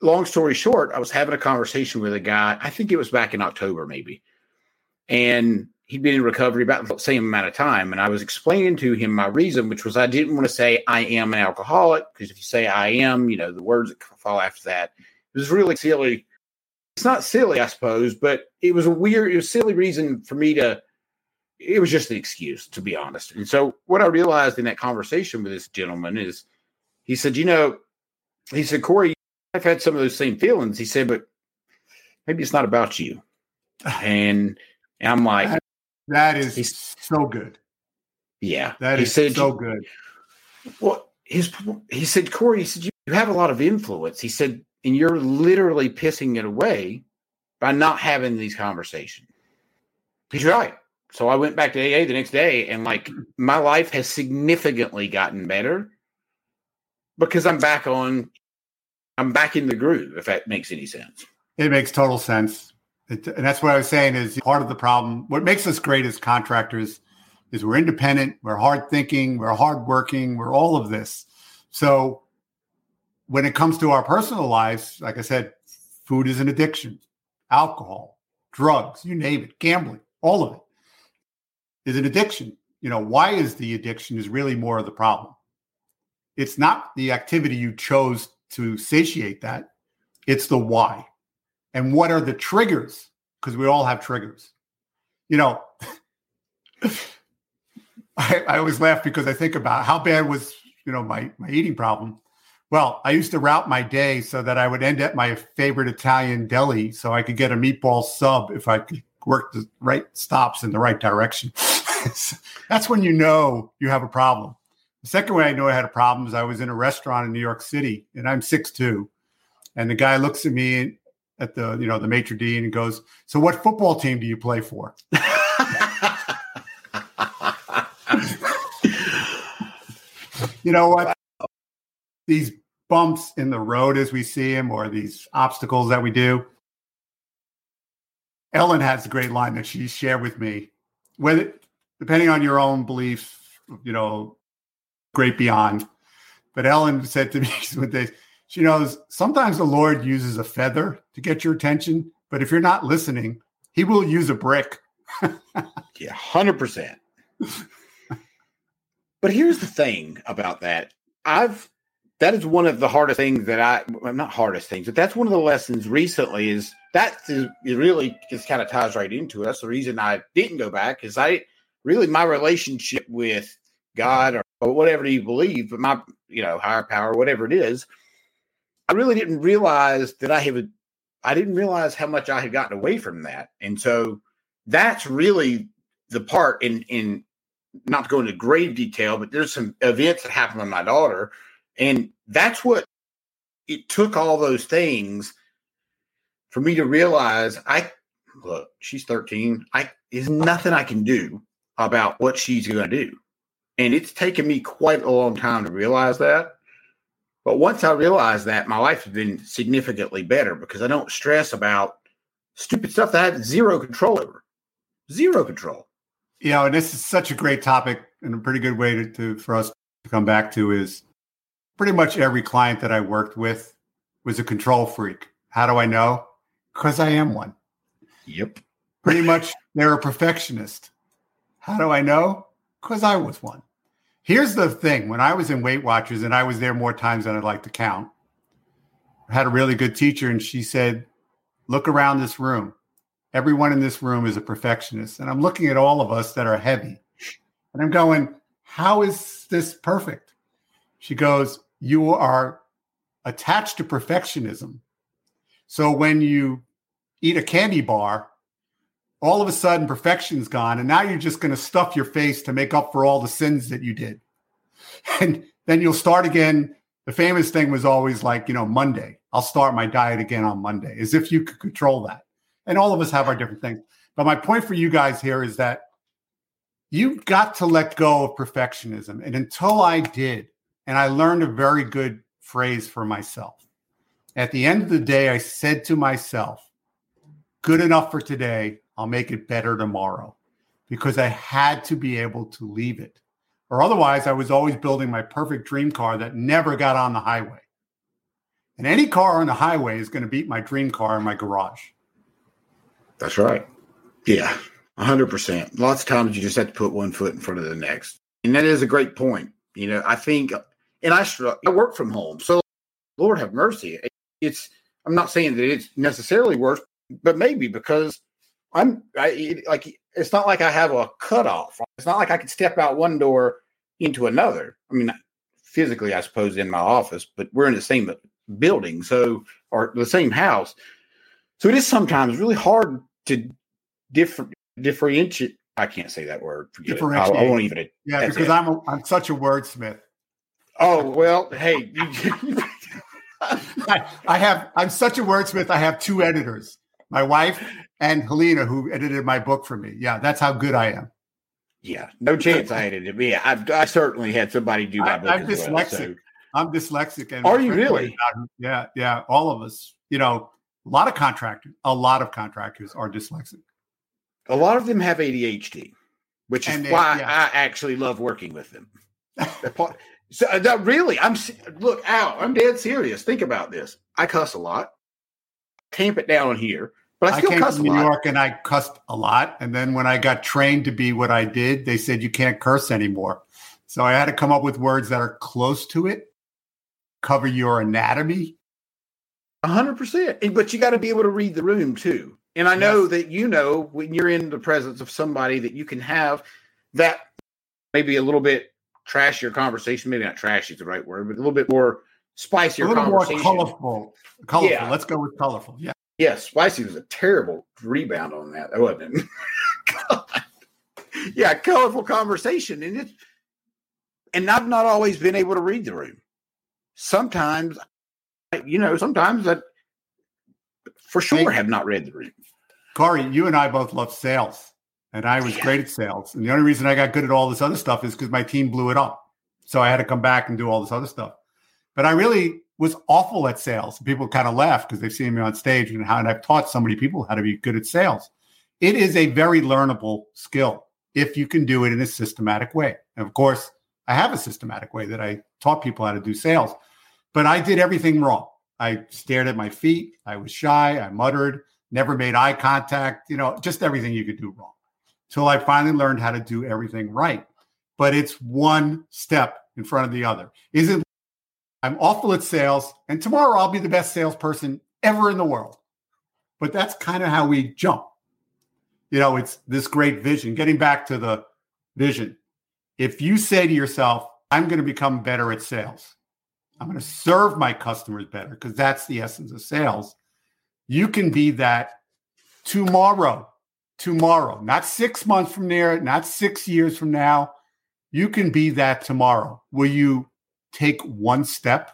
long story short, I was having a conversation with a guy. I think it was back in October, maybe, and he'd been in recovery about the same amount of time. And I was explaining to him my reason, which was I didn't want to say I am an alcoholic because if you say I am, you know, the words that fall after that, it was really silly. It's not silly, I suppose, but it was a weird, it was silly reason for me to, it was just an excuse, to be honest. And so what I realized in that conversation with this gentleman is he said, you know, he said, Corey, I've had some of those same feelings. He said, but maybe it's not about you. And, and I'm like, that is He's, so good. Yeah, that is said, so good. Well, his he said, Corey, he said you, you have a lot of influence. He said, and you're literally pissing it away by not having these conversations. He's right. So I went back to AA the next day, and like my life has significantly gotten better because I'm back on. I'm back in the groove. If that makes any sense. It makes total sense. It, and that's what I was saying is part of the problem. What makes us great as contractors is we're independent, we're hard thinking, we're hardworking, we're all of this. So when it comes to our personal lives, like I said, food is an addiction, alcohol, drugs, you name it, gambling, all of it is an addiction. You know, why is the addiction is really more of the problem. It's not the activity you chose to satiate that, it's the why. And what are the triggers? Because we all have triggers. You know I, I, always laugh because i think about how bad was you know my my eating problem. Well i used to route my day so that i would end at my favorite italian deli so i could get a meatball sub if i could work the right stops in the right direction that's when you know you have a problem the second way i know i had a problem is i was in a restaurant in new york city and i'm 6'2 and the guy looks at me at the you know the maitre d and goes, "So what football team do you play for?" you know what? These bumps in the road as we see them, or these obstacles that we do. Ellen has a great line that she shared with me. Whether depending on your own beliefs, you know, great beyond. But Ellen said to me with this, she knows sometimes the Lord uses a feather to get your attention, but if you're not listening, he will use a brick. yeah, 100%. but here's the thing about that. I've that is one of the hardest things that I well, not hardest things, but that's one of the lessons recently is that is it really just kind of ties right into it. That's the reason I didn't go back is I really my relationship with God or, whatever you believe, but my you know higher power, whatever it is, I really didn't realize that I have, I didn't realize how much I had gotten away from that. And so that's really the part in, in not to go into grave detail, but there's some events that happened with my daughter. And that's what it took all those things for me to realize I look, she's 13. I is nothing I can do about what she's going to do. And it's taken me quite a long time to realize that. But once I realized that, my life has been significantly better because I don't stress about stupid stuff that I had zero control over. Zero control. You know, and this is such a great topic and a pretty good way to, to for us to come back to is pretty much every client that I worked with was a control freak. How do I know? Because I am one. Yep. Pretty much they're a perfectionist. How do I know? Because I was one. Here's the thing when I was in Weight Watchers, and I was there more times than I'd like to count, I had a really good teacher, and she said, Look around this room. Everyone in this room is a perfectionist. And I'm looking at all of us that are heavy. And I'm going, How is this perfect? She goes, You are attached to perfectionism. So when you eat a candy bar, all of a sudden perfection's gone and now you're just going to stuff your face to make up for all the sins that you did. And then you'll start again. The famous thing was always like you know monday. I'll start my diet again on monday as if you could control that. And all of us have our different things. But my point for you guys here is that you've got to let go of perfectionism. And until i did and i learned a very good phrase for myself At the end of the day, I said to myself, good enough for today. I'll make it better tomorrow because I had to be able to leave it. Or otherwise, I was always building my perfect dream car that never got on the highway. And any car on the highway is going to beat my dream car in my garage. That's right. Yeah, 100%. Lots of times you just have to put one foot in front of the next. And that is a great point. You know, I think, and I, I work from home. So, Lord have mercy. It's, I'm not saying that it's necessarily worse, but maybe because I'm I, like, it's not like I have a cutoff. It's not like I could step out one door into another. I mean, physically, I suppose, in my office, but we're in the same building, so or the same house. So it is sometimes really hard to differ, differentiate. I can't say that word. Differentiate. I, I, won't even. Yeah, because it. I'm a, I'm such a wordsmith. Oh well, hey. I, I have. I'm such a wordsmith. I have two editors. My wife and Helena, who edited my book for me. Yeah, that's how good I am. Yeah, no chance I edited me. I, I certainly had somebody do my book. I, am dyslexic. Well, so. I'm dyslexic. And Are you really? Yeah, yeah. All of us. You know, a lot of contractors, a lot of contractors are dyslexic. A lot of them have ADHD, which is why yeah. I actually love working with them. so uh, really, I'm look out. I'm dead serious. Think about this. I cuss a lot. Tamp it down here, but I still I came cuss to New York and I cussed a lot. And then when I got trained to be what I did, they said you can't curse anymore. So I had to come up with words that are close to it, cover your anatomy. A hundred percent. But you got to be able to read the room too. And I know yes. that you know when you're in the presence of somebody that you can have that maybe a little bit trashier conversation, maybe not trashy is the right word, but a little bit more spicier a little more colorful. Colorful. Yeah. Let's go with colorful. Yeah. Yeah, spicy was a terrible rebound on that. Wasn't it. yeah, colorful conversation. And it and I've not always been able to read the room. Sometimes you know, sometimes that for sure have not read the room. Corey, you and I both love sales, and I was yeah. great at sales. And the only reason I got good at all this other stuff is because my team blew it up. So I had to come back and do all this other stuff. But I really was awful at sales. People kind of laugh because they've seen me on stage and how and I've taught so many people how to be good at sales. It is a very learnable skill if you can do it in a systematic way. And of course, I have a systematic way that I taught people how to do sales, but I did everything wrong. I stared at my feet. I was shy. I muttered, never made eye contact, you know, just everything you could do wrong. Till I finally learned how to do everything right. But it's one step in front of the other. Is it I'm awful at sales, and tomorrow I'll be the best salesperson ever in the world? But that's kind of how we jump. You know, it's this great vision. Getting back to the vision. If you say to yourself, I'm going to become better at sales, I'm going to serve my customers better because that's the essence of sales. You can be that tomorrow, tomorrow, not six months from there, not six years from now. You can be that tomorrow. Will you take one step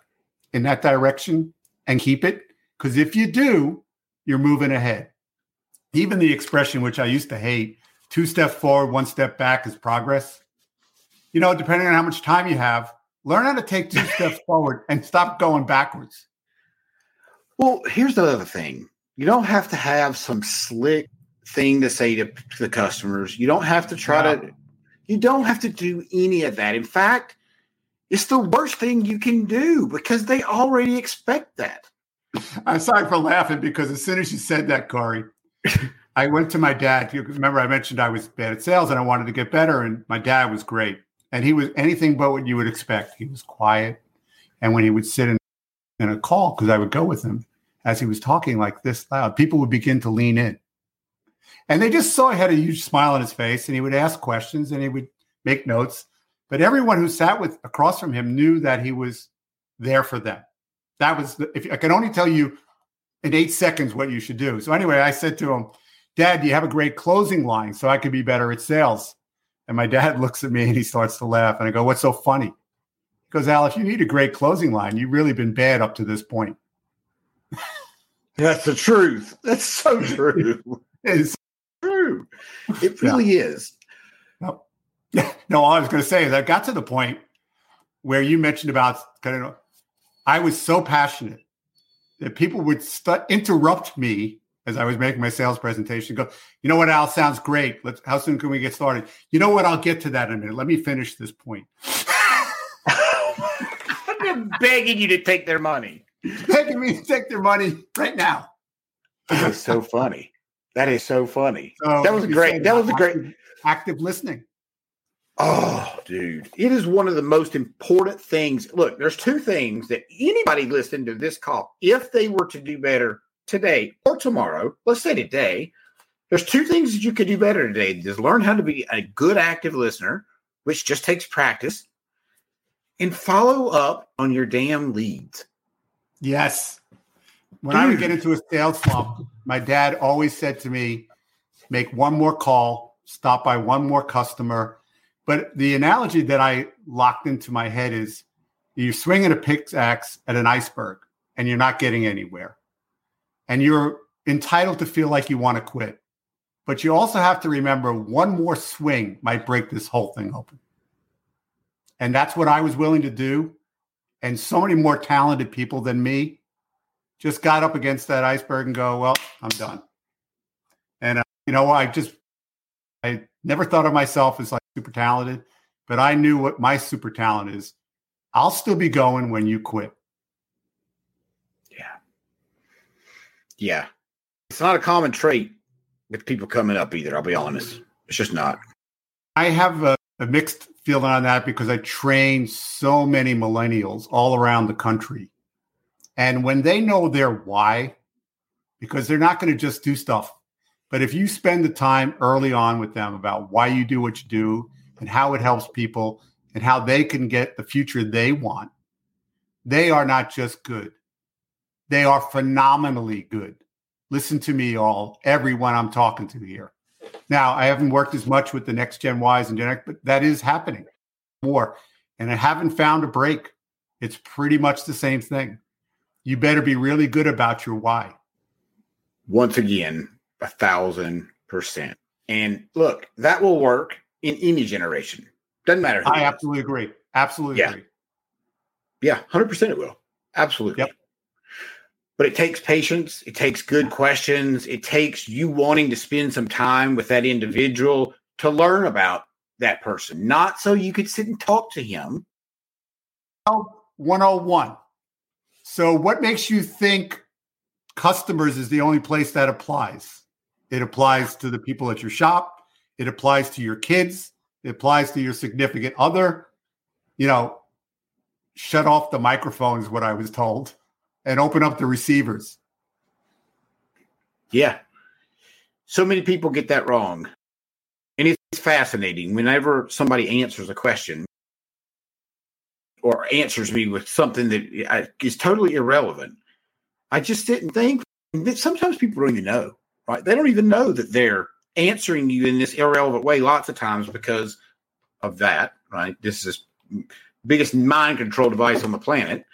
in that direction and keep it? Because if you do, you're moving ahead. Even the expression, which I used to hate, two steps forward, one step back is progress. You know, depending on how much time you have, Learn how to take two steps forward and stop going backwards. Well, here's the other thing. You don't have to have some slick thing to say to, to the customers. You don't have to try yeah. to you don't have to do any of that. In fact, it's the worst thing you can do because they already expect that. I'm sorry for laughing because as soon as you said that, Corey, I went to my dad. You remember I mentioned I was bad at sales and I wanted to get better, and my dad was great and he was anything but what you would expect. He was quiet, and when he would sit in, in a call, because I would go with him as he was talking like this loud, people would begin to lean in, and they just saw he had a huge smile on his face, and he would ask questions and he would make notes. But everyone who sat with across from him knew that he was there for them. That was the, if I can only tell you in eight seconds what you should do. So anyway, I said to him, "Dad, you have a great closing line, so I could be better at sales." And my dad looks at me and he starts to laugh. And I go, What's so funny? He goes, Al, if you need a great closing line, you've really been bad up to this point. That's the truth. That's so true. it's true. It really yeah. is. No. no, all I was going to say is I got to the point where you mentioned about kind of, I was so passionate that people would stu- interrupt me as I was making my sales presentation. Go, you know what, Al? Sounds great. Let's. How soon can we get started? You know what? I'll get to that in a minute. Let me finish this point. They're begging you to take their money. Begging me to take their money right now. That is so funny. That is so funny. So that was you great. That was a great. active, active listening. Oh, dude. It is one of the most important things. Look, there's two things that anybody listening to this call, if they were to do better today or tomorrow, let's say today, there's two things that you could do better today. Just learn how to be a good active listener, which just takes practice, and follow up on your damn leads. Yes. When I would get into a sales slump, my dad always said to me, make one more call, stop by one more customer. But the analogy that I locked into my head is you're swinging a pickaxe at an iceberg and you're not getting anywhere. And you're entitled to feel like you want to quit. But you also have to remember one more swing might break this whole thing open. And that's what I was willing to do. And so many more talented people than me just got up against that iceberg and go, well, I'm done. And, uh, you know, I just, I never thought of myself as like super talented, but I knew what my super talent is. I'll still be going when you quit. Yeah. Yeah. It's not a common trait with people coming up either. I'll be honest. It's just not. I have a, a mixed feeling on that because I train so many millennials all around the country. And when they know their why, because they're not going to just do stuff, but if you spend the time early on with them about why you do what you do and how it helps people and how they can get the future they want, they are not just good. They are phenomenally good. Listen to me, all, everyone I'm talking to here. Now, I haven't worked as much with the next Gen Ys and Gen X, but that is happening more. And I haven't found a break. It's pretty much the same thing. You better be really good about your why. Once again, a thousand percent. And look, that will work in any generation. Doesn't matter. I it is. absolutely agree. Absolutely Yeah. agree. Yeah, hundred percent. It will absolutely. Yep. But it takes patience. It takes good questions. It takes you wanting to spend some time with that individual to learn about that person, not so you could sit and talk to him. 101. So, what makes you think customers is the only place that applies? It applies to the people at your shop, it applies to your kids, it applies to your significant other. You know, shut off the microphone is what I was told and open up the receivers. Yeah. So many people get that wrong. And it's fascinating whenever somebody answers a question or answers me with something that is totally irrelevant. I just didn't think that sometimes people don't even know, right? They don't even know that they're answering you in this irrelevant way lots of times because of that, right? This is biggest mind control device on the planet.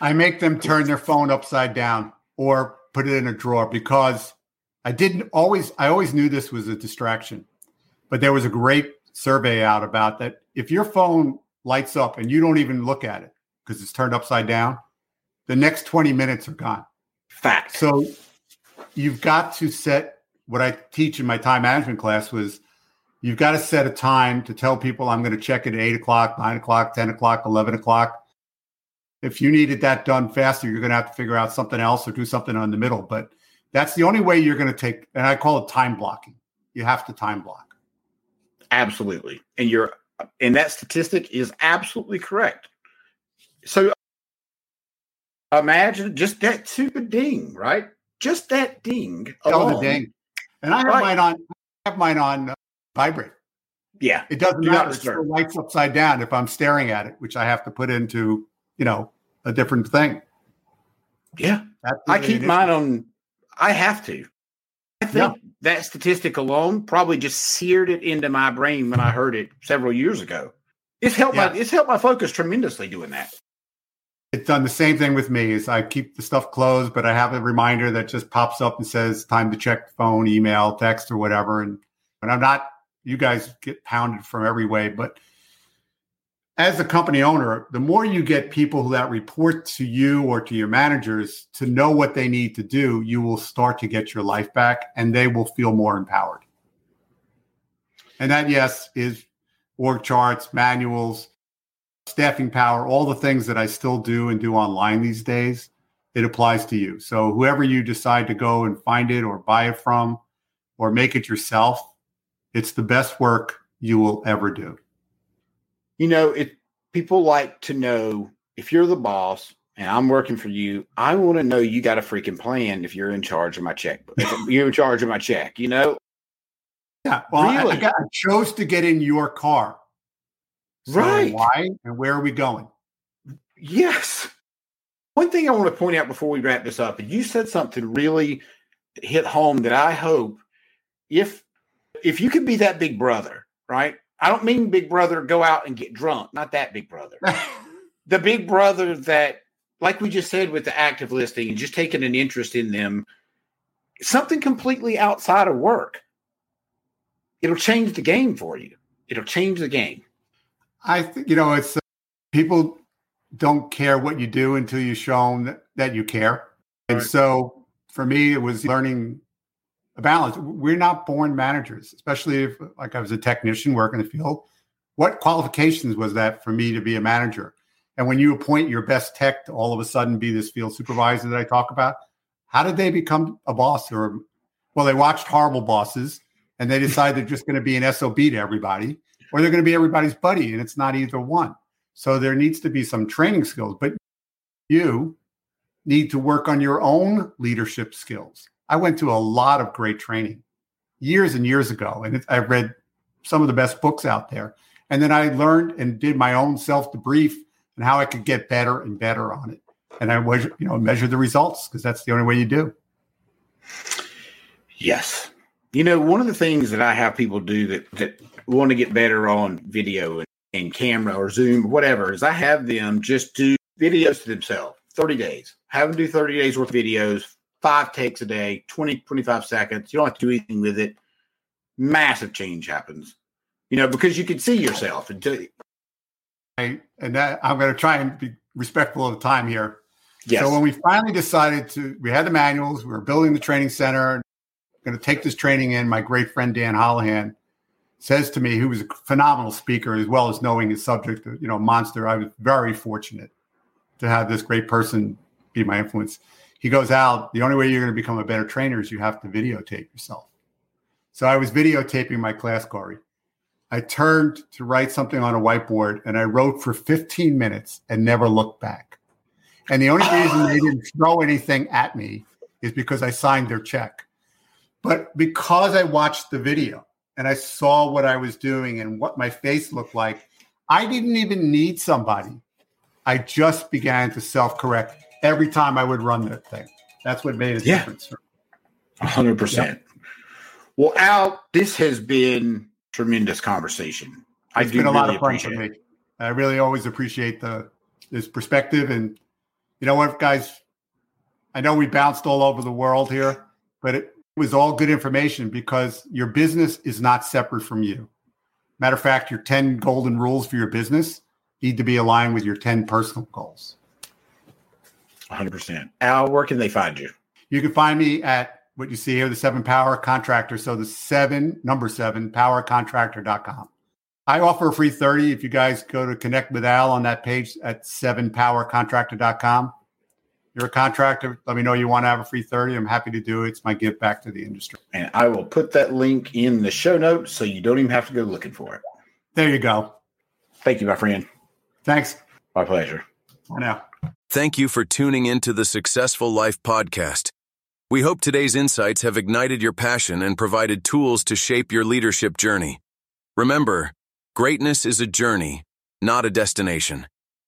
I make them turn their phone upside down or put it in a drawer because I didn't always, I always knew this was a distraction. But there was a great survey out about that. If your phone lights up and you don't even look at it because it's turned upside down, the next 20 minutes are gone. Fact. So you've got to set what I teach in my time management class was you've got to set a time to tell people I'm going to check it at eight o'clock, nine o'clock, 10 o'clock, 11 o'clock. If you needed that done faster, you're going to have to figure out something else or do something in the middle. But that's the only way you're going to take, and I call it time blocking. You have to time block. Absolutely. And you're and that statistic is absolutely correct. So imagine just that stupid ding, right? Just that ding. Tell the ding. And I have Right. mine on, I have mine on uh, vibrate. Yeah. It doesn't Do matter. It still lights upside down if I'm staring at it, which I have to put into, you know, a different thing. Yeah. I keep mine on I have to. I think that statistic alone probably just seared it into my brain when I heard it several years ago. It's helped my it's helped my focus tremendously doing that. It's done the same thing with me. Is I keep the stuff closed, but I have a reminder that just pops up and says time to check phone, email, text, or whatever. And I'm not. You guys get pounded from every way, but as a company owner, the more you get people who that report to you or to your managers to know what they need to do, you will start to get your life back and they will feel more empowered. And that, yes, is org charts, manuals, staffing power, all the things that I still do and do online these days. It applies to you. So, whoever you decide to go and find it or buy it from or make it yourself, it's the best work you will ever do. You know, it people like to know if you're the boss and I'm working for you, I want to know you got a freaking plan if you're in charge of my checkbook. If you're in charge of my check, you know? Yeah. Well, really? I, I, got, I chose to get in your car. So right. Why and where are we going? Yes. One thing I want to point out before we wrap this up, and you said something really hit home that I hope if if you could be that big brother, right? I don't mean big brother go out and get drunk, not that big brother. the big brother that, like we just said with the active listing, and just taking an interest in them, something completely outside of work. It'll change the game for you. It'll change the game. I think, you know, it's uh, people don't care what you do until you show them that, that you care. And right. so for me, it was learning a balance. We're not born managers, especially if, like, I was a technician working in the field. What qualifications was that for me to be a manager? And when you appoint your best tech to all of a sudden be this field supervisor that I talk about, how did they become a boss? Or, well, they watched horrible bosses and they decide they're just going to be an SOB to everybody, or they're going to be everybody's buddy, and it's not either one. So there needs to be some training skills, but you need to work on your own leadership skills. I went to a lot of great training years and years ago, and I read some of the best books out there. And then I learned and did my own self debrief and how I could get better and better on it. And I was, you know, measure the results because that's the only way you do. Yes. You know, one of the things that I have people do that that want to get better on video and, and camera or Zoom or whatever is I have them just do videos to themselves, 30 days. Have them do 30 days worth of videos, five takes a day, 20, 25 seconds. You don't have to do anything with it. Massive change happens, you know, because you can see yourself. And, I, and that I'm going to try and be respectful of the time here. Yes. So when we finally decided to, we had the manuals, we were building the training center, going to take this training in. My great friend Dan Holohan says to me, who was a phenomenal speaker as well as knowing his subject, you know, monster. I was very fortunate to have this great person be my influence he goes out the only way you're going to become a better trainer is you have to videotape yourself so i was videotaping my class corey i turned to write something on a whiteboard and i wrote for 15 minutes and never looked back and the only reason they didn't throw anything at me is because i signed their check but because i watched the video and i saw what i was doing and what my face looked like i didn't even need somebody i just began to self-correct every time I would run that thing. That's what made a yeah. difference. hundred percent. Well, Al, this has been tremendous conversation. It's been a really lot of fun for me. It. I really always appreciate the this perspective, and you know what, guys. I know we bounced all over the world here, but it was all good information because your business is not separate from you. Matter of fact, your 10 golden rules for your business need to be aligned with your 10 personal goals. 100%. Al, where can they find you? You can find me at what you see here, the seven power contractor. So the seven, number seven, powercontractor.com. I offer a free 30 if you guys go to connect with Al on that page at sevenpowercontractor.com. You're a contractor. Let me know you want to have a free 30. I'm happy to do it. It's my give back to the industry. And I will put that link in the show notes so you don't even have to go looking for it. There you go. Thank you, my friend. Thanks. My pleasure. For now. Thank you for tuning in to the Successful Life podcast. We hope today's insights have ignited your passion and provided tools to shape your leadership journey. Remember, greatness is a journey, not a destination.